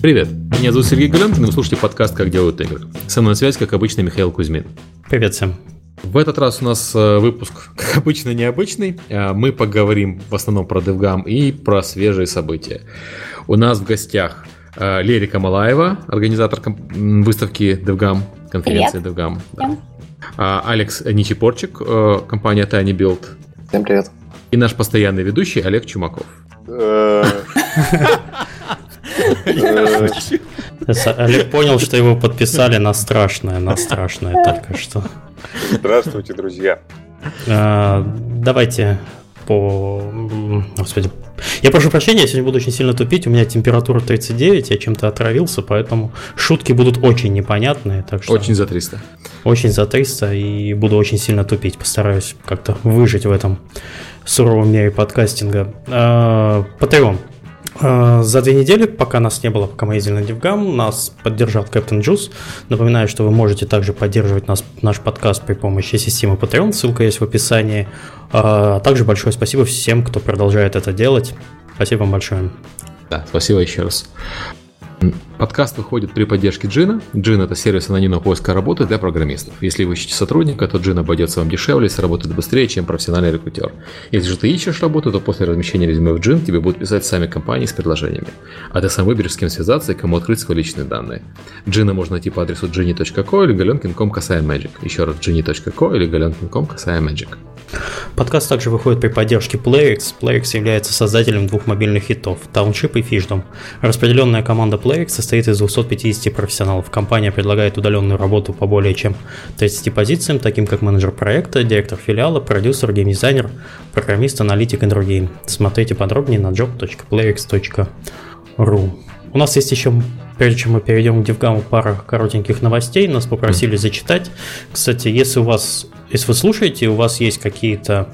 Привет, меня зовут Сергей Галенкин, и вы слушаете подкаст «Как делают игры». Со мной на связь, как обычно, Михаил Кузьмин. Привет всем. В этот раз у нас э, выпуск, как обычно, необычный. Э, мы поговорим в основном про DevGam и про свежие события. У нас в гостях э, Лерика Малаева, организатор выставки DevGam, конференции привет. DevGam. Да. А, Алекс Ничипорчик, компания Tiny Build. Всем привет. И наш постоянный ведущий Олег Чумаков. Олег понял, что его подписали на страшное, на страшное только что. Здравствуйте, друзья. А, давайте по... Господи. Я прошу прощения, я сегодня буду очень сильно тупить. У меня температура 39, я чем-то отравился, поэтому шутки будут очень непонятные. Так что очень за 300. Очень за 300 и буду очень сильно тупить. Постараюсь как-то выжить в этом суровом мире подкастинга. Patreon. А, за две недели, пока нас не было, пока мы ездили на DevGam, нас поддержал Captain Juice. Напоминаю, что вы можете также поддерживать нас, наш подкаст при помощи системы Patreon, ссылка есть в описании. А также большое спасибо всем, кто продолжает это делать. Спасибо вам большое. Да, спасибо еще раз. Подкаст выходит при поддержке Джина. Джин – это сервис анонимного поиска работы для программистов. Если вы ищете сотрудника, то Джин обойдется вам дешевле и сработает быстрее, чем профессиональный рекрутер. Если же ты ищешь работу, то после размещения резюме в Джин тебе будут писать сами компании с предложениями. А ты сам выберешь, с кем связаться и кому открыть свои личные данные. Джина можно найти по адресу gini.co или galenkin.com касая. Еще раз gini.co или galenkin.com касая magic. Подкаст также выходит при поддержке PlayX. PlayX является создателем двух мобильных хитов – Township и Fishdom. Распределенная команда PlayX состоит из 250 профессионалов. Компания предлагает удаленную работу по более чем 30 позициям, таким как менеджер проекта, директор филиала, продюсер, геймдизайнер, программист, аналитик и другие. Смотрите подробнее на job.playx.ru. У нас есть еще прежде чем мы перейдем к DevGam, пара коротеньких новостей. Нас попросили зачитать. Кстати, если у вас, если вы слушаете, у вас есть какие-то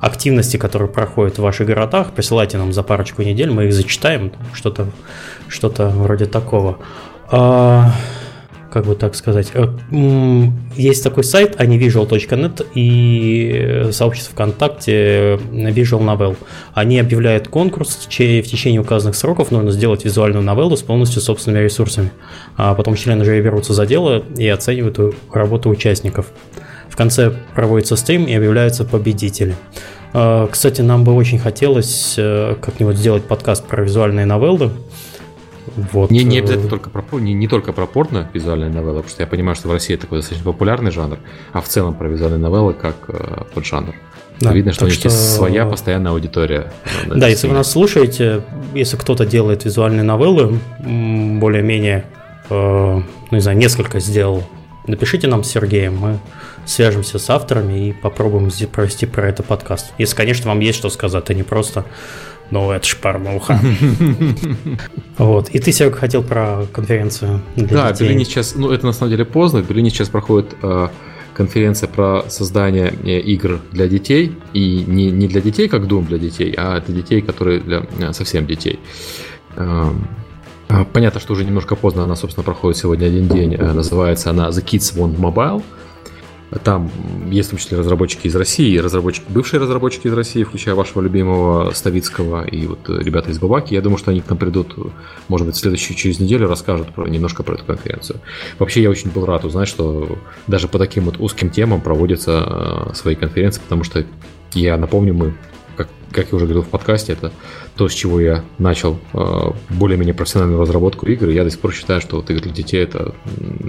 активности, которые проходят в ваших городах, присылайте нам за парочку недель, мы их зачитаем, что-то что вроде такого. А, как бы так сказать, э, есть такой сайт anyvisual.net и сообщество ВКонтакте Visual Novel. Они объявляют конкурс, в течение указанных сроков нужно сделать визуальную новеллу с полностью собственными ресурсами. А потом члены жюри берутся за дело и оценивают работу участников. В конце проводится стрим и объявляются победители. А, кстати, нам бы очень хотелось э, как-нибудь сделать подкаст про визуальные новеллы. Вот. Не, не э, обязательно только про, не, не только про порно визуальная новелла, потому что я понимаю, что в России такой достаточно популярный жанр, а в целом про визуальные новеллы как э, поджанр. Да, Видно, что у них что... есть своя постоянная аудитория. Да, если вы нас слушаете, если кто-то делает визуальные новеллы, более-менее, э, ну не знаю, несколько сделал, напишите нам с Сергеем, мы свяжемся с авторами и попробуем провести про это подкаст. Если, конечно, вам есть что сказать, а не просто ну, это ж порнуха. Вот. И ты, Серега, хотел про конференцию для Да, в Берлине сейчас, ну, это на самом деле поздно. В Берлине сейчас проходит э, конференция про создание э, игр для детей. И не, не для детей, как Doom для детей, а для детей, которые для э, совсем детей. Эм, понятно, что уже немножко поздно она, собственно, проходит сегодня один день. Называется она The Kids Want Mobile. Там есть в том числе разработчики из России, разработчики, бывшие разработчики из России, включая вашего любимого Ставицкого и вот ребята из Бабаки. Я думаю, что они к нам придут, может быть, следующую через неделю расскажут про, немножко про эту конференцию. Вообще, я очень был рад узнать, что даже по таким вот узким темам проводятся э, свои конференции, потому что я напомню, мы как я уже говорил в подкасте, это то, с чего я начал э, более-менее профессиональную разработку игр. Я до сих пор считаю, что вот игры для детей это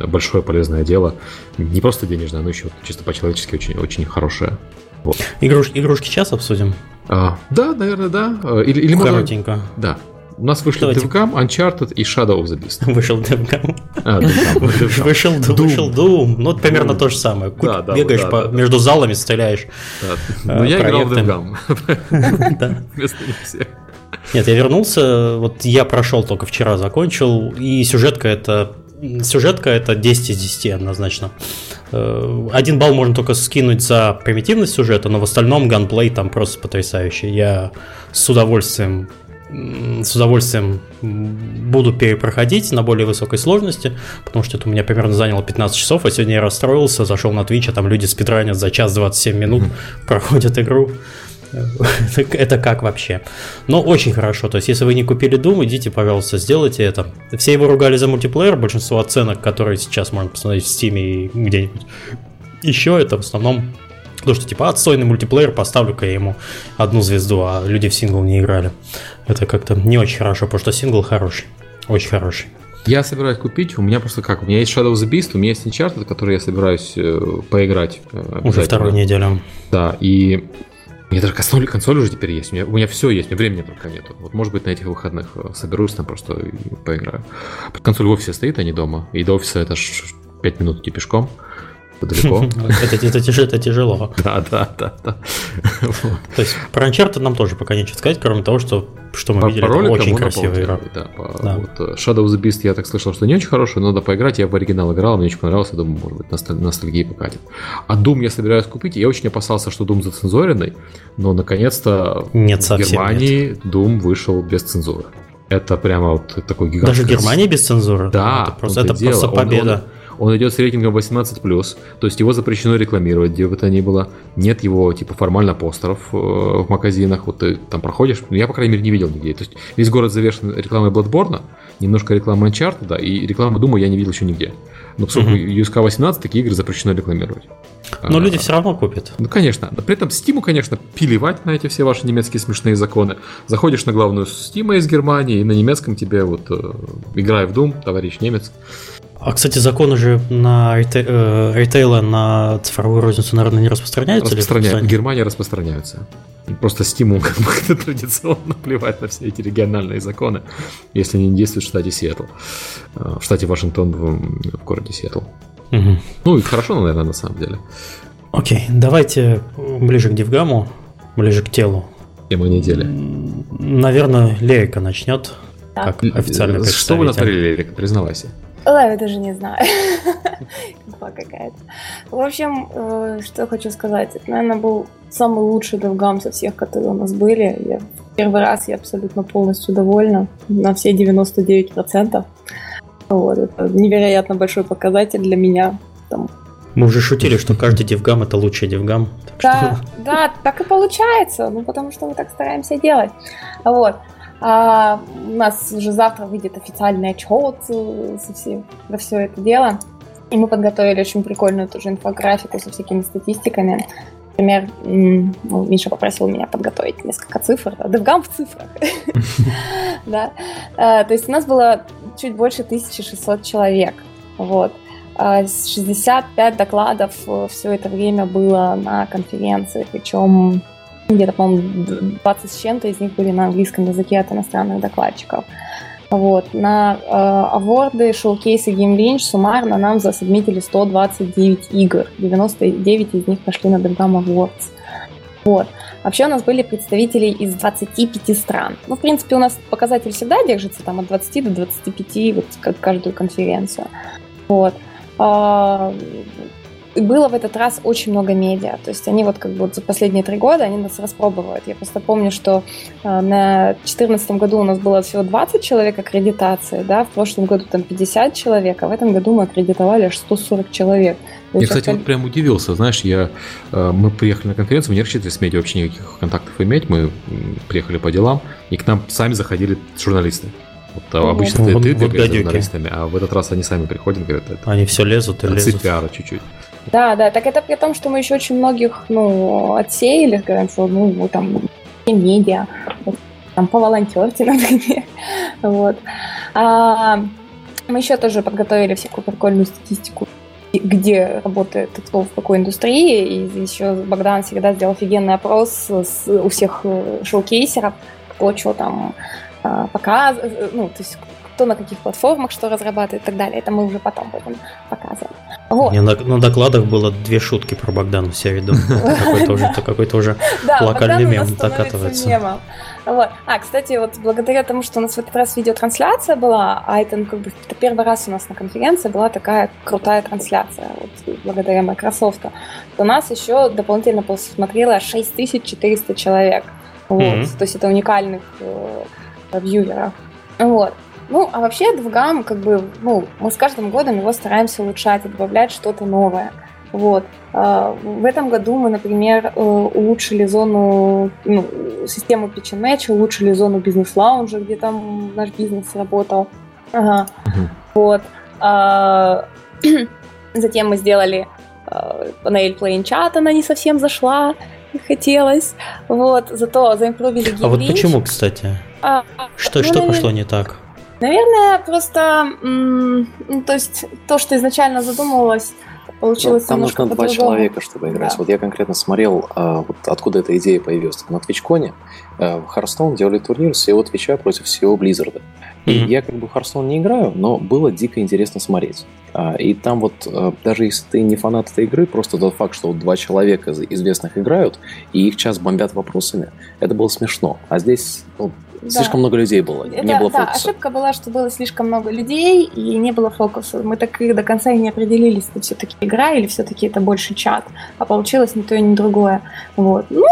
большое полезное дело. Не просто денежное, но еще чисто по-человечески очень, очень хорошее. Вот. Игруш, игрушки сейчас обсудим? А, да, наверное, да. Э, или, или Коротенько. Можно... Да, у нас вышли. DevGam, Uncharted и Shadow of the Beast. Вышел DevGam. А. Вышел, Doom. вышел Doom. Ну, примерно Doom. то же самое. Да, да, Бегаешь да, по, да, между залами, стреляешь. Да. Ну, я играл в DevGam. Да. Вместо всех. Нет, я вернулся, вот я прошел только вчера, закончил, и сюжетка это сюжетка это 10 из 10 однозначно. Э, один балл можно только скинуть за примитивность сюжета, но в остальном ганплей там просто потрясающий. Я с удовольствием с удовольствием буду перепроходить на более высокой сложности, потому что это у меня примерно заняло 15 часов, а сегодня я расстроился, зашел на Twitch, а там люди спидранят за час 27 минут, проходят игру. это как вообще? Но очень хорошо. То есть, если вы не купили Doom, идите, пожалуйста, сделайте это. Все его ругали за мультиплеер. Большинство оценок, которые сейчас можно посмотреть в Steam и где-нибудь еще, это в основном то, что типа отстойный мультиплеер, поставлю-ка я ему одну звезду, а люди в сингл не играли. Это как-то не очень хорошо, потому что сингл хороший. Очень хороший. Я собираюсь купить, у меня просто как, у меня есть Shadow of the Beast, у меня есть Uncharted, который я собираюсь э, поиграть. Э, уже вторую неделю. Да, и у меня даже консоль, консоль уже теперь есть. У меня, у меня все есть, у меня времени только нету. Вот может быть на этих выходных э, соберусь там просто и поиграю. Консоль в офисе стоит, а не дома. И до офиса это 5 минут идти пешком далеко. это, тяжело. Да, да, да, да. То есть про Uncharted нам тоже пока нечего сказать, кроме того, что, что мы видели, это очень красивая игра. Да, э, Shadow of the Beast я так слышал, что не очень хороший, но надо поиграть. Я в оригинал играл, мне очень понравился, думаю, может быть, ностальгии покатит. А Doom я собираюсь купить. Я очень опасался, что Doom зацензуренный, но наконец-то нет, в Германии нет. Doom вышел без цензуры. Это прямо вот такой гигантский... Даже в Германии без цензуры? Да, это просто, это просто победа. Он, он, он идет с рейтингом 18+, то есть его запрещено рекламировать, где бы то ни было. Нет его, типа, формально постеров э, в магазинах. Вот ты там проходишь, ну, я, по крайней мере, не видел нигде. То есть весь город завешен рекламой Bloodborne, немножко рекламы Uncharted, да, и рекламы Дума я не видел еще нигде. Но поскольку uh-huh. USK 18, такие игры запрещено рекламировать. Но а, люди все равно купят. Ну, конечно. При этом Steam, конечно, пилевать на эти все ваши немецкие смешные законы. Заходишь на главную Steam из Германии, и на немецком тебе вот э, играй в Doom, товарищ немец. А, кстати, законы же на э, ритейла на цифровую розницу, наверное, не распространяются? Распространяются. В Германии распространяются. Просто стимул как бы традиционно плевать на все эти региональные законы, если они не действуют в штате Сиэтл. Э, в штате Вашингтон, в, в городе Сиэтл. Угу. Ну, и хорошо, наверное, на самом деле. Окей, давайте ближе к Дивгаму, ближе к телу. Тема недели. Наверное, Лерика начнет. Как официально Что вы натворили, Лерика, признавайся. Ой, я даже не знаю. Конфа какая-то. В общем, э, что хочу сказать. Это, наверное, был самый лучший Довгам со всех, которые у нас были. Я первый раз я абсолютно полностью довольна. На все 99%. Вот, это невероятно большой показатель для меня. Там, мы уже шутили, что каждый девгам это лучший девгам. Да, что... да, так и получается, ну потому что мы так стараемся делать. Вот. А, у нас уже завтра выйдет официальный отчет э, со все, про все это дело. И мы подготовили очень прикольную тоже инфографику со всякими статистиками. Например, ну, Миша попросил меня подготовить несколько цифр. Девгам в цифрах. да. А, то есть у нас было чуть больше 1600 человек. Вот. 65 а, докладов э, все это время было на конференции, причем где-то, по-моему, 20 с чем-то из них были на английском языке от иностранных докладчиков. Вот. На э, аварды, шоу-кейсы GameLinch суммарно нам засубмитили 129 игр. 99 из них пошли на DevGam Awards. Вот. Вообще у нас были представители из 25 стран. Ну, в принципе, у нас показатель всегда держится там от 20 до 25, вот как каждую конференцию. Вот. А, было в этот раз очень много медиа. То есть они вот как бы за последние три года они нас распробовывают. Я просто помню, что э, на 2014 году у нас было всего 20 человек аккредитации, да, в прошлом году там 50 человек, а в этом году мы аккредитовали аж 140 человек. Я, кстати, осталь... вот прям удивился. Знаешь, я, э, мы приехали на конференцию, мы не рассчитывали с медиа вообще никаких контактов иметь, мы приехали по делам, и к нам сами заходили журналисты. Вот, а обычно вот, ты, ты, вот ты журналистами, а в этот раз они сами приходят, говорят, это... Они все лезут и лезут. пиара чуть-чуть. Да, да, так это при том, что мы еще очень многих, ну, отсеяли, говорят, что, ну, там, медиа, там, поволонтерьте, например, вот. А, мы еще тоже подготовили всякую прикольную статистику где работает кто в какой индустрии. И еще Богдан всегда сделал офигенный опрос с, у всех э, шоу-кейсеров, кто что там а, показывает, ну, то есть кто на каких платформах что разрабатывает и так далее. Это мы уже потом будем показывать. Вот. Мне на, на докладах было две шутки про Богдана все виду. Какой-то уже, какой-то уже локальный мем докатывается. Вот. А, кстати, вот благодаря тому, что у нас в этот раз видеотрансляция была, а это, ну, как бы, это первый раз у нас на конференции была такая крутая трансляция, вот, благодаря Microsoft, то у нас еще дополнительно посмотрело 6400 человек. Вот. Mm-hmm. То есть это уникальных э, вьюверов. Вот. Ну, а вообще Двгам, как бы, ну, мы с каждым годом его стараемся улучшать и добавлять что-то новое. Вот. А, в этом году мы, например, э, улучшили зону, ну, систему pitch and match, улучшили зону бизнес-лаунжа, где там наш бизнес работал. Ага. Угу. Вот. А, затем мы сделали а, панель play чат, она не совсем зашла, хотелось. Вот, зато заимпровили А вот почему, кстати? А, что, ну, что наверное, пошло не так? Наверное, просто, ну, то есть то, что изначально задумывалось, получилось ну, Там нужно два человека, чтобы играть. Да. Вот я конкретно смотрел, а, вот откуда эта идея появилась. На а, в Hearthstone делали турнир всего Твича против всего Blizzard. И mm-hmm. я как бы в Hearthstone не играю, но было дико интересно смотреть. А, и там вот, а, даже если ты не фанат этой игры, просто тот факт, что вот два человека известных играют, и их час бомбят вопросами, это было смешно. А здесь ну, да. Слишком много людей было, Это, не было да, фокуса. ошибка была, что было слишком много людей и не было фокуса. Мы так и до конца и не определились, это все-таки игра или все-таки это больше чат. А получилось ни то и ни другое. Вот. Ну,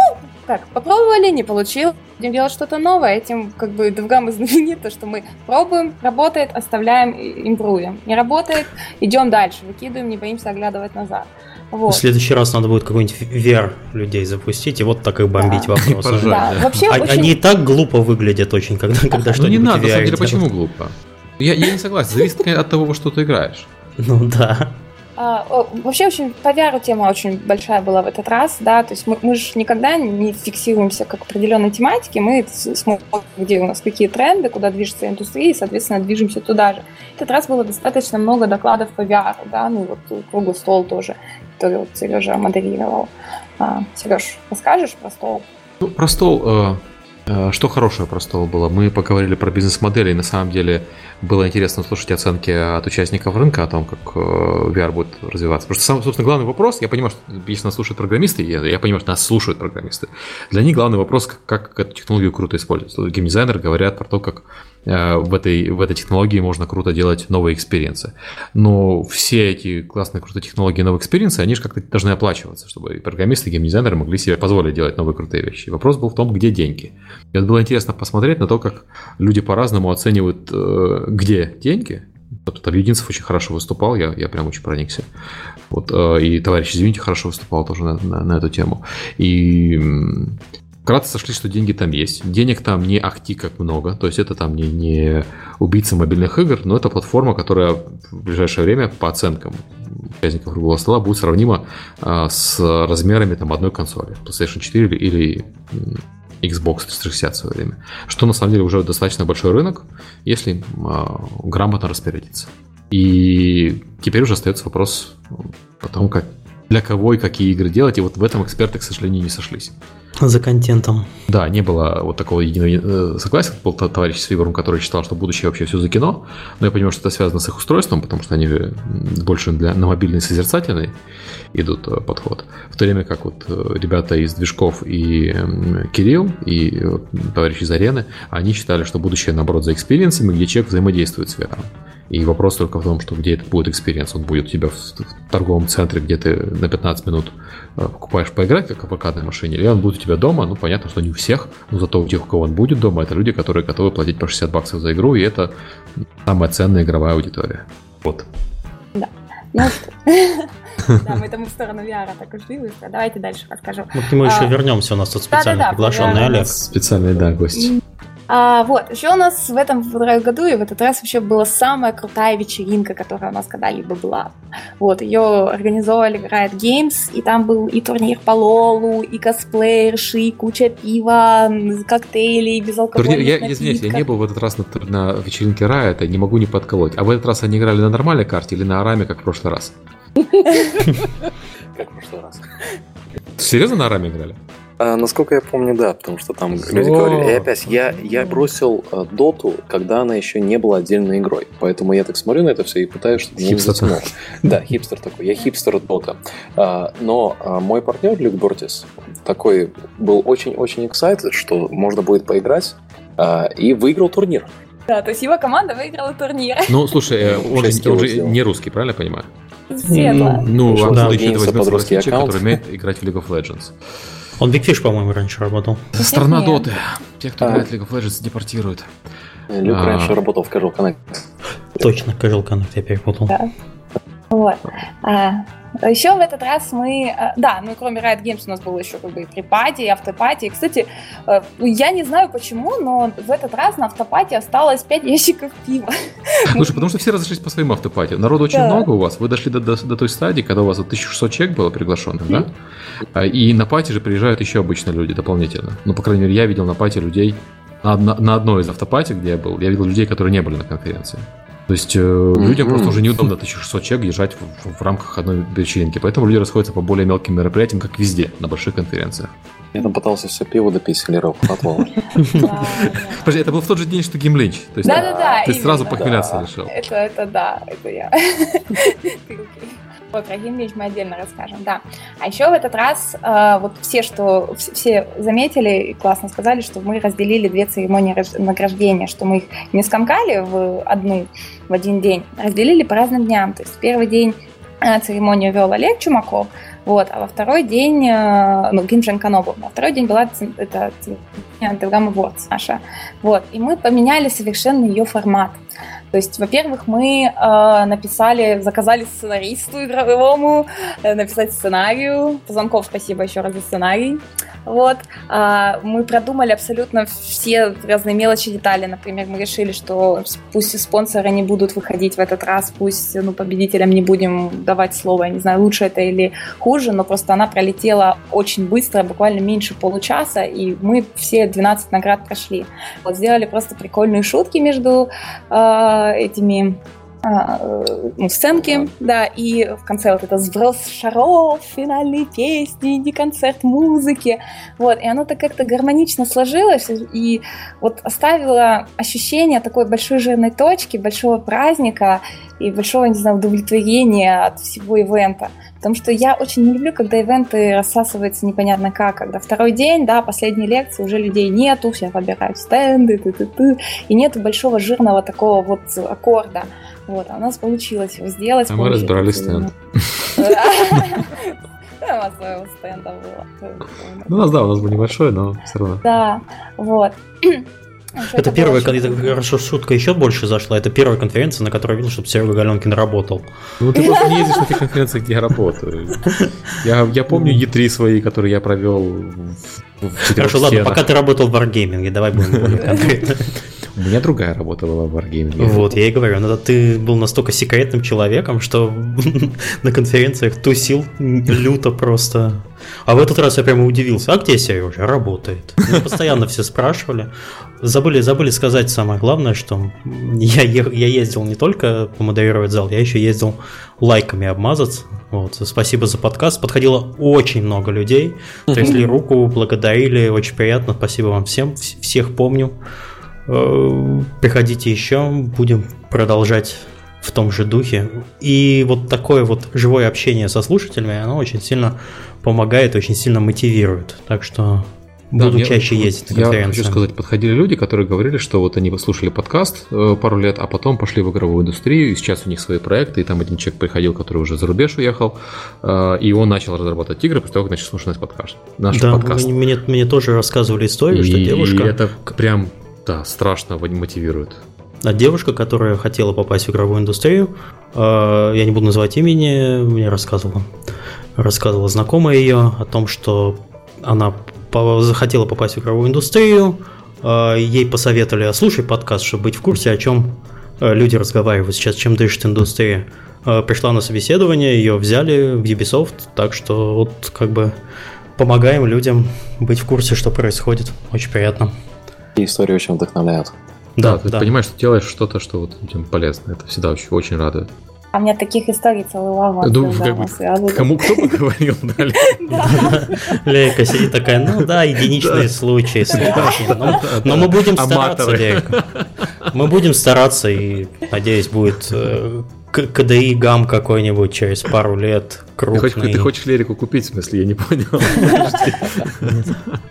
так, попробовали, не получилось. Будем делать что-то новое. Этим как бы DevGam знаменито, что мы пробуем, работает, оставляем, импровим. Не работает, идем дальше, выкидываем, не боимся оглядывать назад. Вот. В следующий раз надо будет какой-нибудь VR людей запустить и вот так их бомбить да. вопросы. Да. Вообще, а, очень... Они и так глупо выглядят очень, когда, когда что-нибудь Ну не надо, на самом деле, почему глупо? Я, я не согласен, зависит от того, во что ты играешь. Ну да. А, вообще, очень по VR тема очень большая была в этот раз, да, то есть мы, мы же никогда не фиксируемся как определенной тематике, мы смотрим, где у нас какие тренды, куда движется индустрия, и, соответственно, движемся туда же. В этот раз было достаточно много докладов по VR, да, ну вот круглый стол тоже, который вот Сережа модерировал. А, Сереж, расскажешь про стол? Ну, про стол, э, что хорошее про стол было? Мы поговорили про бизнес-модели, и на самом деле было интересно услышать оценки от участников рынка о том, как э, VR будет развиваться. Потому что, собственно, главный вопрос, я понимаю, что если нас слушают программисты, я, я понимаю, что нас слушают программисты, для них главный вопрос, как, как эту технологию круто использовать. Геймдизайнеры говорят про то, как э, в этой, в этой технологии можно круто делать новые experience ы. Но все эти классные крутые технологии новые experience ы, они же как-то должны оплачиваться, чтобы и программисты, и геймдизайнеры могли себе позволить делать новые крутые вещи. Вопрос был в том, где деньги. И вот было интересно посмотреть на то, как люди по-разному оценивают э, где деньги. Ильинцев очень хорошо выступал, я, я прям очень проникся. Вот, э, и товарищ Извините хорошо выступал тоже на, на, на эту тему. И кратко сошли, что деньги там есть. Денег там не ахти как много, то есть это там не, не убийца мобильных игр, но это платформа, которая в ближайшее время по оценкам участников круглого стола будет сравнима а, с размерами там одной консоли, PlayStation 4 или Xbox 360 в свое время. Что на самом деле уже достаточно большой рынок, если э, грамотно распорядиться. И теперь уже остается вопрос о том, как, для кого и какие игры делать. И вот в этом эксперты, к сожалению, не сошлись. За контентом. Да, не было вот такого единого э, согласия. Был товарищ с Fibrum ом, который считал, что будущее вообще все за кино. Но я понимаю, что это связано с их устройством, потому что они же больше для, на мобильный созерцательный идут э, подход. В то время как вот э, ребята из движков и Кирилл, и товарищи из Арены, они считали, что будущее, наоборот, за experience ами, где человек взаимодействует с VR. И вопрос только в том, что где это будет experience. Он будет у тебя в, в торговом центре, где ты на 15 минут э, покупаешь поиграть, как в прокатной машине, или он будет у тебя дома. Ну, понятно, что не у всех, но зато у тех, у кого он будет дома, это люди, которые готовы платить по 60 баксов за игру, и это самая ценная игровая аудитория. Вот. Да. Ну да, мы там в сторону VR так ушли быстро. Давайте дальше расскажу. Мы к нему еще а, вернемся, у нас тут специально приглашенный Олег. Специальный, да, гость. А, вот, еще у нас в этом году и в этот раз вообще была самая крутая вечеринка, которая у нас когда-либо была. Вот, ее организовали Riot Games, и там был и турнир по лолу, и косплеерши, и куча пива, коктейлей, безалкогольных Турнир, я, извиняюсь, я не был в этот раз на, на вечеринке Riot, не могу не подколоть. А в этот раз они играли на нормальной карте или на Араме, как в прошлый раз? Как в прошлый раз. Серьезно на Араме играли? А, насколько я помню, да, потому что там люди говорили. И опять, я, я бросил а, доту, когда она еще не была отдельной игрой. Поэтому я так смотрю на это все и пытаюсь, чтобы не затянул. Да, хипстер такой. Я хипстер дота. А, но а, мой партнер Люк Бортис такой был очень-очень excited, что можно будет поиграть, а, и выиграл турнир. Да, то есть его команда выиграла турнир. Ну, слушай, э, он, же, он же не русский, правильно я понимаю? Светло. Ну, он да, еще возьмет который умеет играть в League of Legends. Он Big Fish, по-моему, раньше работал. Это страна Доты. Те, кто а. играет League of Legends, депортируют. Люк а. раньше работал в Casual Connect. Точно, Casual Connect я перепутал. Да. Вот. А, Еще в этот раз мы, э, да, ну кроме Riot Games у нас было еще как бы и припати, и автопати. И, кстати, э, я не знаю почему, но в этот раз на автопати осталось 5 ящиков пива. Слушай, потому что все разошлись по своим автопати. Народу очень да. много у вас. Вы дошли до, до, до той стадии, когда у вас 1600 человек было приглашенных, mm-hmm. да? И на пати же приезжают еще обычно люди дополнительно. Ну, по крайней мере, я видел на пати людей на, на, на одной из автопати, где я был, я видел людей, которые не были на конференции. То есть mm-hmm. людям просто уже неудобно 1600 человек ержать в, в, в рамках одной вечеринки. Поэтому люди расходятся по более мелким мероприятиям, как везде, на больших конференциях. Я там пытался все пиво допить с лиров отвала. Подожди, это был в тот же день, что Гимлинч. Да-да-да. Ты сразу похмеляться решил. Это, это да, это я. Про Гимлич мы отдельно расскажем, да. А еще в этот раз э, вот все, что все заметили и классно сказали, что мы разделили две церемонии награждения, что мы их не скомкали в одну, в один день, разделили по разным дням. То есть первый день э, церемонию вел Олег Чумаков, вот, а во второй день, э, ну, Гимжен Канобу, во второй день была это Telegram Awards наша. Вот, и мы поменяли совершенно ее формат. То есть, во-первых, мы э, написали, заказали сценаристу игровому э, написать сценарию. Позвонков спасибо еще раз за сценарий. Вот. Э, мы продумали абсолютно все разные мелочи, детали. Например, мы решили, что пусть спонсоры не будут выходить в этот раз, пусть ну, победителям не будем давать слово, я не знаю, лучше это или хуже, но просто она пролетела очень быстро, буквально меньше получаса, и мы все 12 наград прошли. Вот сделали просто прикольные шутки между э, этими а, ну, сценки, да, и в конце вот это сброс шаров, финальные песни, не концерт музыки, вот, и оно так как-то гармонично сложилось, и вот оставило ощущение такой большой жирной точки, большого праздника и большого, не знаю, удовлетворения от всего ивента. Потому что я очень не люблю, когда ивенты рассасываются непонятно как, когда второй день, да, последней лекции, уже людей нету, все подбирают стенды, ты -ты -ты, и нету большого жирного такого вот аккорда. Вот, а у нас получилось его сделать. А мы разбирали стенд. Да, своего стенда было. Ну, у нас, да, у нас был небольшой, но все равно. Да, вот. Это первая, это хорошо, шутка еще больше зашла. Это первая конференция, на которой я видел, чтобы Серега Галенкин работал. Ну, ты просто не ездишь на тех конференциях, где я работаю. Я, я помню E3 свои, которые я провел в, в Хорошо, ладно, пока ты работал в Wargaming, давай будем более конкретно. У меня другая работа была в Wargaming. Вот, я и говорю, ну, ты был настолько секретным человеком, что на конференциях тусил люто просто. А в этот раз я прямо удивился, а где Сережа? Работает. Меня постоянно все спрашивали. Забыли, забыли сказать самое главное, что я, я ездил не только помодерировать зал, я еще ездил лайками обмазаться. Вот, спасибо за подкаст. Подходило очень много людей. Трясли руку, благодарили. Очень приятно. Спасибо вам всем. Всех помню. Э, приходите еще, будем продолжать в том же духе. И вот такое вот живое общение со слушателями, оно очень сильно помогает, очень сильно мотивирует. Так что да, буду я, чаще ездить на конференции. Я хочу сказать, подходили люди, которые говорили, что вот они послушали подкаст э, пару лет, а потом пошли в игровую индустрию, и сейчас у них свои проекты, и там один человек приходил, который уже за рубеж уехал, э, и он начал разрабатывать игры после того, как начал слушать наш подкаст. Наш да, подкаст. Мне, мне тоже рассказывали историю, и, что девушка... И это прям да, страшно мотивирует. А девушка, которая хотела попасть в игровую индустрию, э, я не буду называть имени, мне рассказывала, рассказывала знакомая ее о том, что она захотела попасть в игровую индустрию, э, ей посоветовали, слушай подкаст, чтобы быть в курсе, о чем э, люди разговаривают сейчас, чем дышит индустрия. Пришла на собеседование, ее взяли в Ubisoft, так что вот как бы помогаем людям быть в курсе, что происходит. Очень приятно. Такие истории очень вдохновляют. Да, да ты да. понимаешь, что делаешь что-то, что вот людям полезно. Это всегда очень, очень радует. А у меня таких историй целый лаван. Ну, как бы, кому кто бы говорил, да? Лейка сидит такая, ну да, единичные случаи. Но мы будем стараться, Лейка. Мы будем стараться и, надеюсь, будет э, КДИ гам какой-нибудь через пару лет крупный. Ты, ты хочешь Лерику купить, в смысле, я не понял.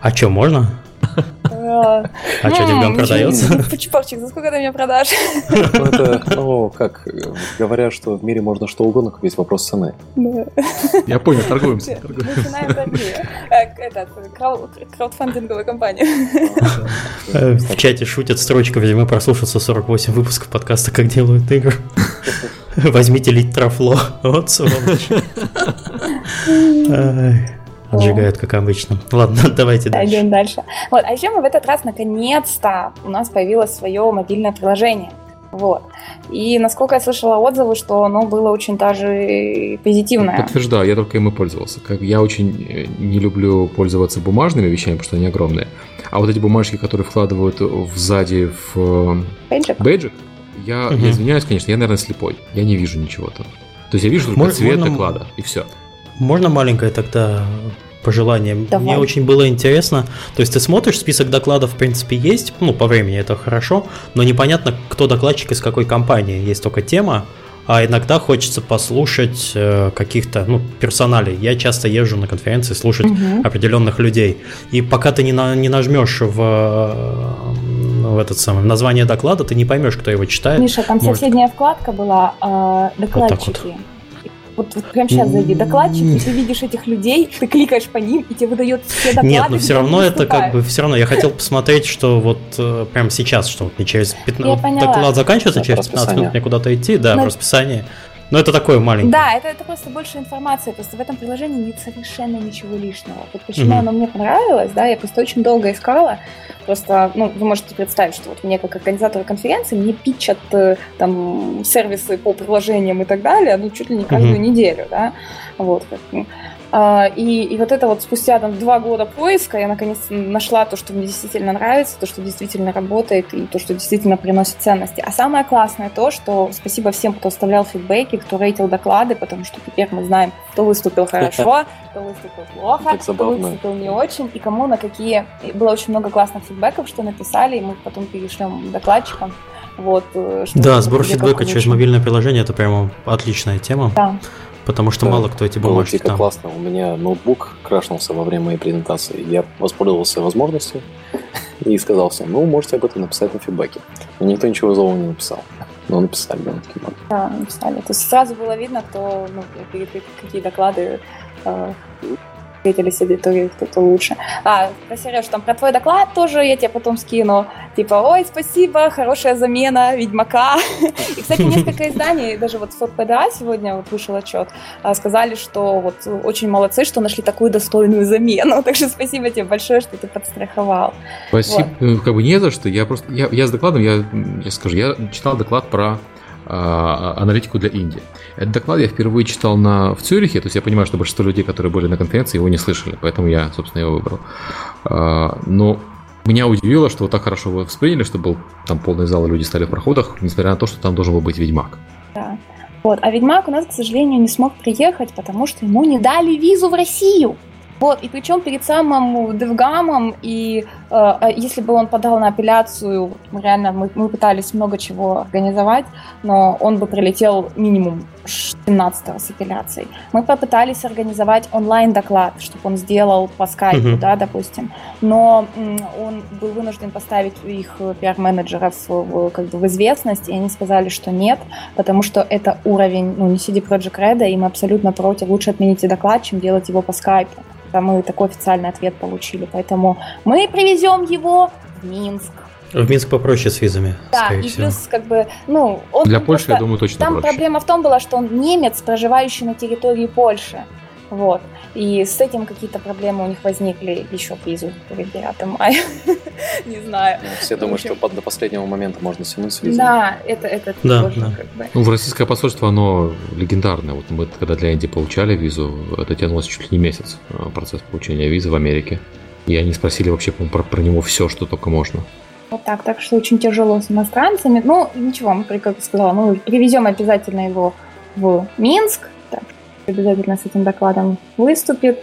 А что, можно? А что, Девган продается? Чупорчик, за сколько ты мне продашь? Ну, это, ну, как говорят, что в мире можно что угодно купить, вопрос цены. Я понял, торгуемся. Начинаем торги. Этот, краудфандинговая компания. В чате шутят строчка, видимо, прослушаться 48 выпусков подкаста «Как делают игры». Возьмите литрофло. Вот сволочь. Отжигают, как обычно. Ладно, давайте дальше. Идем дальше. Вот, а еще мы в этот раз наконец-то у нас появилось свое мобильное приложение. Вот. И насколько я слышала отзывы, что оно было очень даже позитивное. Подтверждаю, я только им и пользовался. Как я очень э, не люблю пользоваться бумажными вещами, потому что они огромные. А вот эти бумажки, которые вкладывают в сзади в бейджик, бейджик я, угу. я извиняюсь, конечно, я, наверное, слепой. Я не вижу ничего там. То есть я вижу только Можно, цвет доклада, и все. Можно маленькое тогда пожелание. Давай. Мне очень было интересно. То есть ты смотришь, список докладов, в принципе, есть. Ну, по времени это хорошо, но непонятно, кто докладчик из какой компании. Есть только тема. А иногда хочется послушать э, каких-то ну, персоналей. Я часто езжу на конференции слушать угу. определенных людей. И пока ты не, на, не нажмешь в, в этот самый название доклада, ты не поймешь, кто его читает. Миша, там Может... соседняя вкладка была э, докладчики. Вот вот, вот прямо сейчас зайди, докладчик, и ты видишь этих людей, ты кликаешь по ним, и тебе выдает все доклады. Нет, но все равно это как бы, все равно, я хотел посмотреть, что вот э, прямо сейчас, что вот не через 15, доклад заканчивается, через 15 минут мне куда-то идти, да, в расписании. Но это такое маленькое. Да, это, это просто больше информации. Просто в этом приложении нет совершенно ничего лишнего. Вот почему mm-hmm. оно мне понравилось, да, я просто очень долго искала. Просто, ну, вы можете представить, что вот мне как организатор конференции мне питчат э, там сервисы по приложениям и так далее, ну, чуть ли не каждую mm-hmm. неделю, да. Вот. А, и, и вот это вот спустя там два года поиска я наконец нашла то, что мне действительно нравится, то, что действительно работает и то, что действительно приносит ценности. А самое классное то, что спасибо всем, кто оставлял фидбэки, кто рейтил доклады, потому что теперь мы знаем, кто выступил хорошо, кто выступил плохо, кто выступил не очень, и кому на какие... Было очень много классных фидбэков, что написали, и мы потом перешлем докладчикам. Вот, э, да, сбор фидбэка через мобильное приложение это прямо отличная тема. Да. Потому что да, мало кто эти бумажки там. классно. У меня ноутбук крашнулся во время моей презентации. Я воспользовался возможностью и сказал всем, ну, можете об этом написать на фидбэке. Но никто ничего злого не написал. Но написали, да, Да, написали. То есть сразу было видно, кто, ну, какие доклады э, встретили с аудиторией кто-то лучше. А, про Сереж, там про твой доклад тоже я тебе потом скину. Типа, ой, спасибо, хорошая замена Ведьмака. И, кстати, несколько изданий, даже вот в ПДА сегодня вот вышел отчет, а, сказали, что вот очень молодцы, что нашли такую достойную замену. Так что спасибо тебе большое, что ты подстраховал. Спасибо. Вот. Ну, как бы не за что. Я просто, я, я с докладом, я, я скажу, я читал доклад про аналитику для Индии. Этот доклад я впервые читал на, в Цюрихе, то есть я понимаю, что большинство людей, которые были на конференции, его не слышали, поэтому я, собственно, его выбрал. А, но меня удивило, что вот так хорошо вы восприняли, что был там полный зал, и люди стали в проходах, несмотря на то, что там должен был быть Ведьмак. Да. Вот. А Ведьмак у нас, к сожалению, не смог приехать, потому что ему не дали визу в Россию. Вот, и причем перед самым Девгамом, и э, э, если бы он подал на апелляцию, реально, мы, мы пытались много чего организовать, но он бы прилетел минимум 17 с апелляцией. Мы попытались организовать онлайн-доклад, чтобы он сделал по скайпу, uh-huh. да, допустим, но он был вынужден поставить их пиар-менеджеров в, как бы в известность, и они сказали, что нет, потому что это уровень, ну, не CD Project Red, и мы абсолютно против, лучше отмените доклад, чем делать его по скайпу мы такой официальный ответ получили. Поэтому мы привезем его в Минск. В Минск попроще с визами. Да, и всего. плюс, как бы, ну, он. Для Польши, я думаю, точно. Там проще. проблема в том была, что он немец, проживающий на территории Польши. Вот. И с этим какие-то проблемы у них возникли еще к визу 9 мая. Не знаю. Ну, все думают, что до последнего момента можно тянуть с визой. Да, это, это да, как бы... Ну, в российское посольство, оно легендарное. Вот мы когда для Индии получали визу, это тянулось чуть ли не месяц, э, процесс получения визы в Америке. И они спросили вообще про, про него все, что только можно. Вот так, так что очень тяжело с иностранцами. Ну, ничего, мы, как сказала, ну, привезем обязательно его в Минск, обязательно с этим докладом выступит.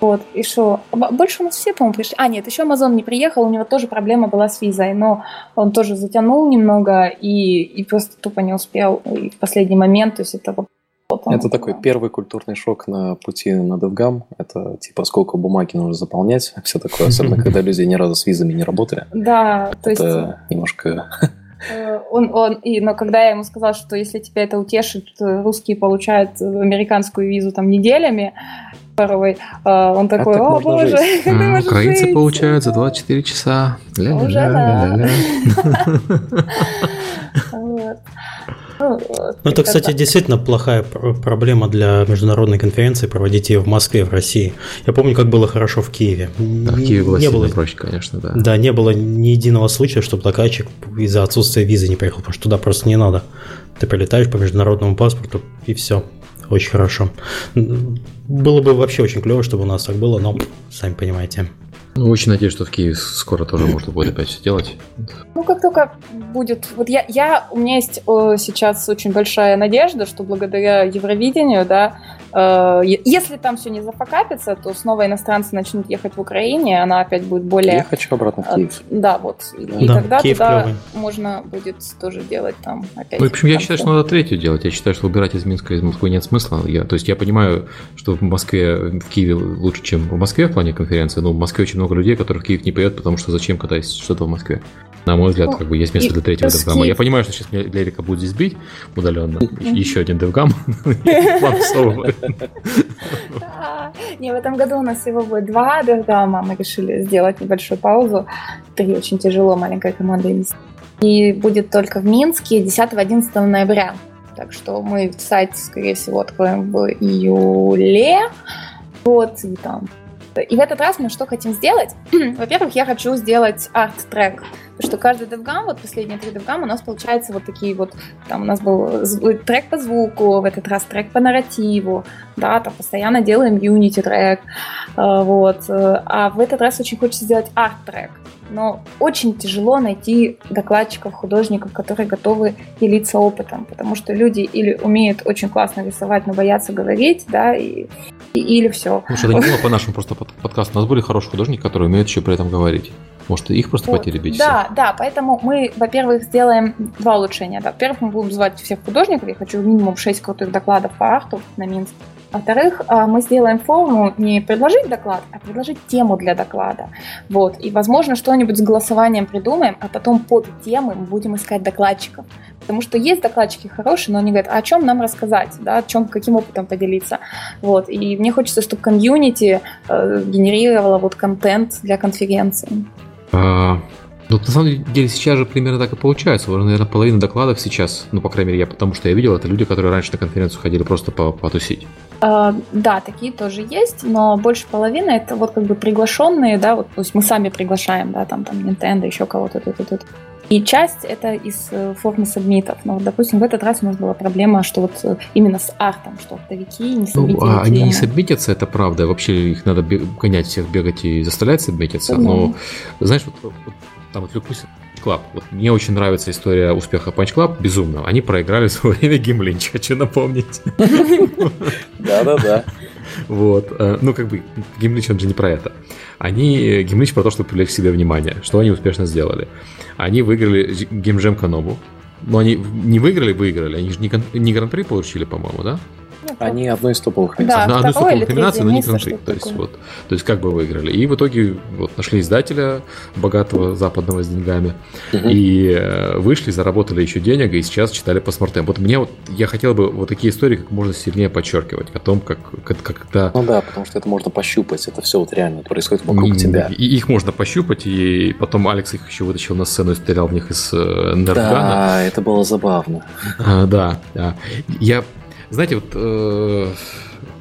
Вот, и что? Больше у нас все, по-моему, пришли. А, нет, еще Амазон не приехал, у него тоже проблема была с визой, но он тоже затянул немного и, и просто тупо не успел и в последний момент, то есть это вот это такой первый культурный шок на пути на DevGam. Это типа сколько бумаги нужно заполнять, все такое, особенно когда люди ни разу с визами не работали. Да, то есть... Это немножко он, он, и, но когда я ему сказала, что если тебя это утешит, русские получают американскую визу там неделями, порой, э, он такой, о боже, а, Украинцы жить? получают за 24 часа. Уже да. Ну, ну это, кстати, действительно плохая проблема для международной конференции проводить ее в Москве, в России. Я помню, как было хорошо в Киеве. Да, в Киеве было не было, проще, конечно, да. Да, не было ни единого случая, чтобы заказчик из-за отсутствия визы не приехал, потому что туда просто не надо. Ты прилетаешь по международному паспорту и все. Очень хорошо. Было бы вообще очень клево, чтобы у нас так было, но сами понимаете. Ну, очень надеюсь, что в Киеве скоро тоже можно будет опять все делать. Ну, как только будет... Вот я, я у меня есть о, сейчас очень большая надежда, что благодаря Евровидению, да, э, если там все не зафакапится, то снова иностранцы начнут ехать в Украине, она опять будет более... Я хочу обратно в Киев. Э, да, вот. И, да, тогда Киев туда клевый. можно будет тоже делать там опять... Ну, в общем, я считаю, что надо третью делать. Я считаю, что убирать из Минска из Москвы нет смысла. Я, то есть я понимаю, что в Москве, в Киеве лучше, чем в Москве в плане конференции, но в Москве очень много людей, которые в Киев не поедут, потому что зачем, когда есть что-то в Москве. На мой взгляд, как бы есть место для третьего девгама. Я понимаю, что сейчас меня Лерика будет здесь бить удаленно. Еще один девгам. Не, в этом году у нас всего будет два девгама. Мы решили сделать небольшую паузу. Три очень тяжело, маленькая команда И будет только в Минске 10-11 ноября. Так что мы сайт, скорее всего, откроем в июле. Вот, и там и в этот раз мы что хотим сделать? Во-первых, я хочу сделать арт-трек, потому что каждый DevGam, вот последние три DevGam, у нас получается вот такие вот, там у нас был трек по звуку, в этот раз трек по нарративу, да, там постоянно делаем Unity трек, э, вот, а в этот раз очень хочется сделать арт-трек, но очень тяжело найти докладчиков, художников, которые готовы делиться опытом, потому что люди или умеют очень классно рисовать, но боятся говорить, да, и, и или все. Ну, что это не было по нашему просто подкасту. У нас были хорошие художники, которые умеют еще при этом говорить. Может, их просто вот, потеребить? Да, всех? да, поэтому мы, во-первых, сделаем два улучшения. Да. Во-первых, мы будем звать всех художников. Я хочу минимум 6 крутых докладов по арту на Минск. Во-вторых, а, мы сделаем форму не предложить доклад, а предложить тему для доклада. Вот. И, возможно, что-нибудь с голосованием придумаем, а потом под темы мы будем искать докладчиков. Потому что есть докладчики хорошие, но они говорят, а о чем нам рассказать, да, о чем, каким опытом поделиться. Вот. И мне хочется, чтобы комьюнити э, генерировало вот контент для конференции. А, ну, на самом деле, сейчас же примерно так и получается. Уже, наверное, половина докладов сейчас, ну, по крайней мере, я потому что я видел, это люди, которые раньше на конференцию ходили просто потусить. Uh, да, такие тоже есть, но больше половины это вот как бы приглашенные, да, вот, то есть мы сами приглашаем, да, там, там, Nintendo, еще кого-то, тут, тут, тут. И часть это из э, формы сабмитов. Но, вот, допустим, в этот раз у нас была проблема, что вот э, именно с артом, что оптовики не сабмитили. Ну, а они не сабмитятся, это правда. Вообще их надо гонять всех, бегать и заставлять сабмититься. Но, знаешь, вот, вот там отвлекусь Club. Вот мне очень нравится история успеха Punch Club, безумно. Они проиграли в свое время Гимлинч, хочу напомнить. Да-да-да. Вот. Э, ну, как бы, Гимлич, он же не про это. Они, Гимлич про то, чтобы привлечь к себе внимание. Что они успешно сделали? Они выиграли Гимджем Канобу. Но они не выиграли, выиграли. Они же не, не гран-при получили, по-моему, да? Они одной из топовых номинаций. Да, одной из топовых номинаций, но не гран-при. То есть, вот, то есть как бы выиграли. И в итоге вот, нашли издателя богатого западного с деньгами. Угу. И э, вышли, заработали еще денег, и сейчас читали по смартем. Вот мне вот, я хотел бы вот такие истории как можно сильнее подчеркивать о том, как, как, когда... Ну да, потому что это можно пощупать, это все вот реально происходит вокруг и, тебя. И их можно пощупать, и потом Алекс их еще вытащил на сцену и стрелял в них из э, Нерфгана. Да, это было забавно. А, да, да. Я знаете, вот, э,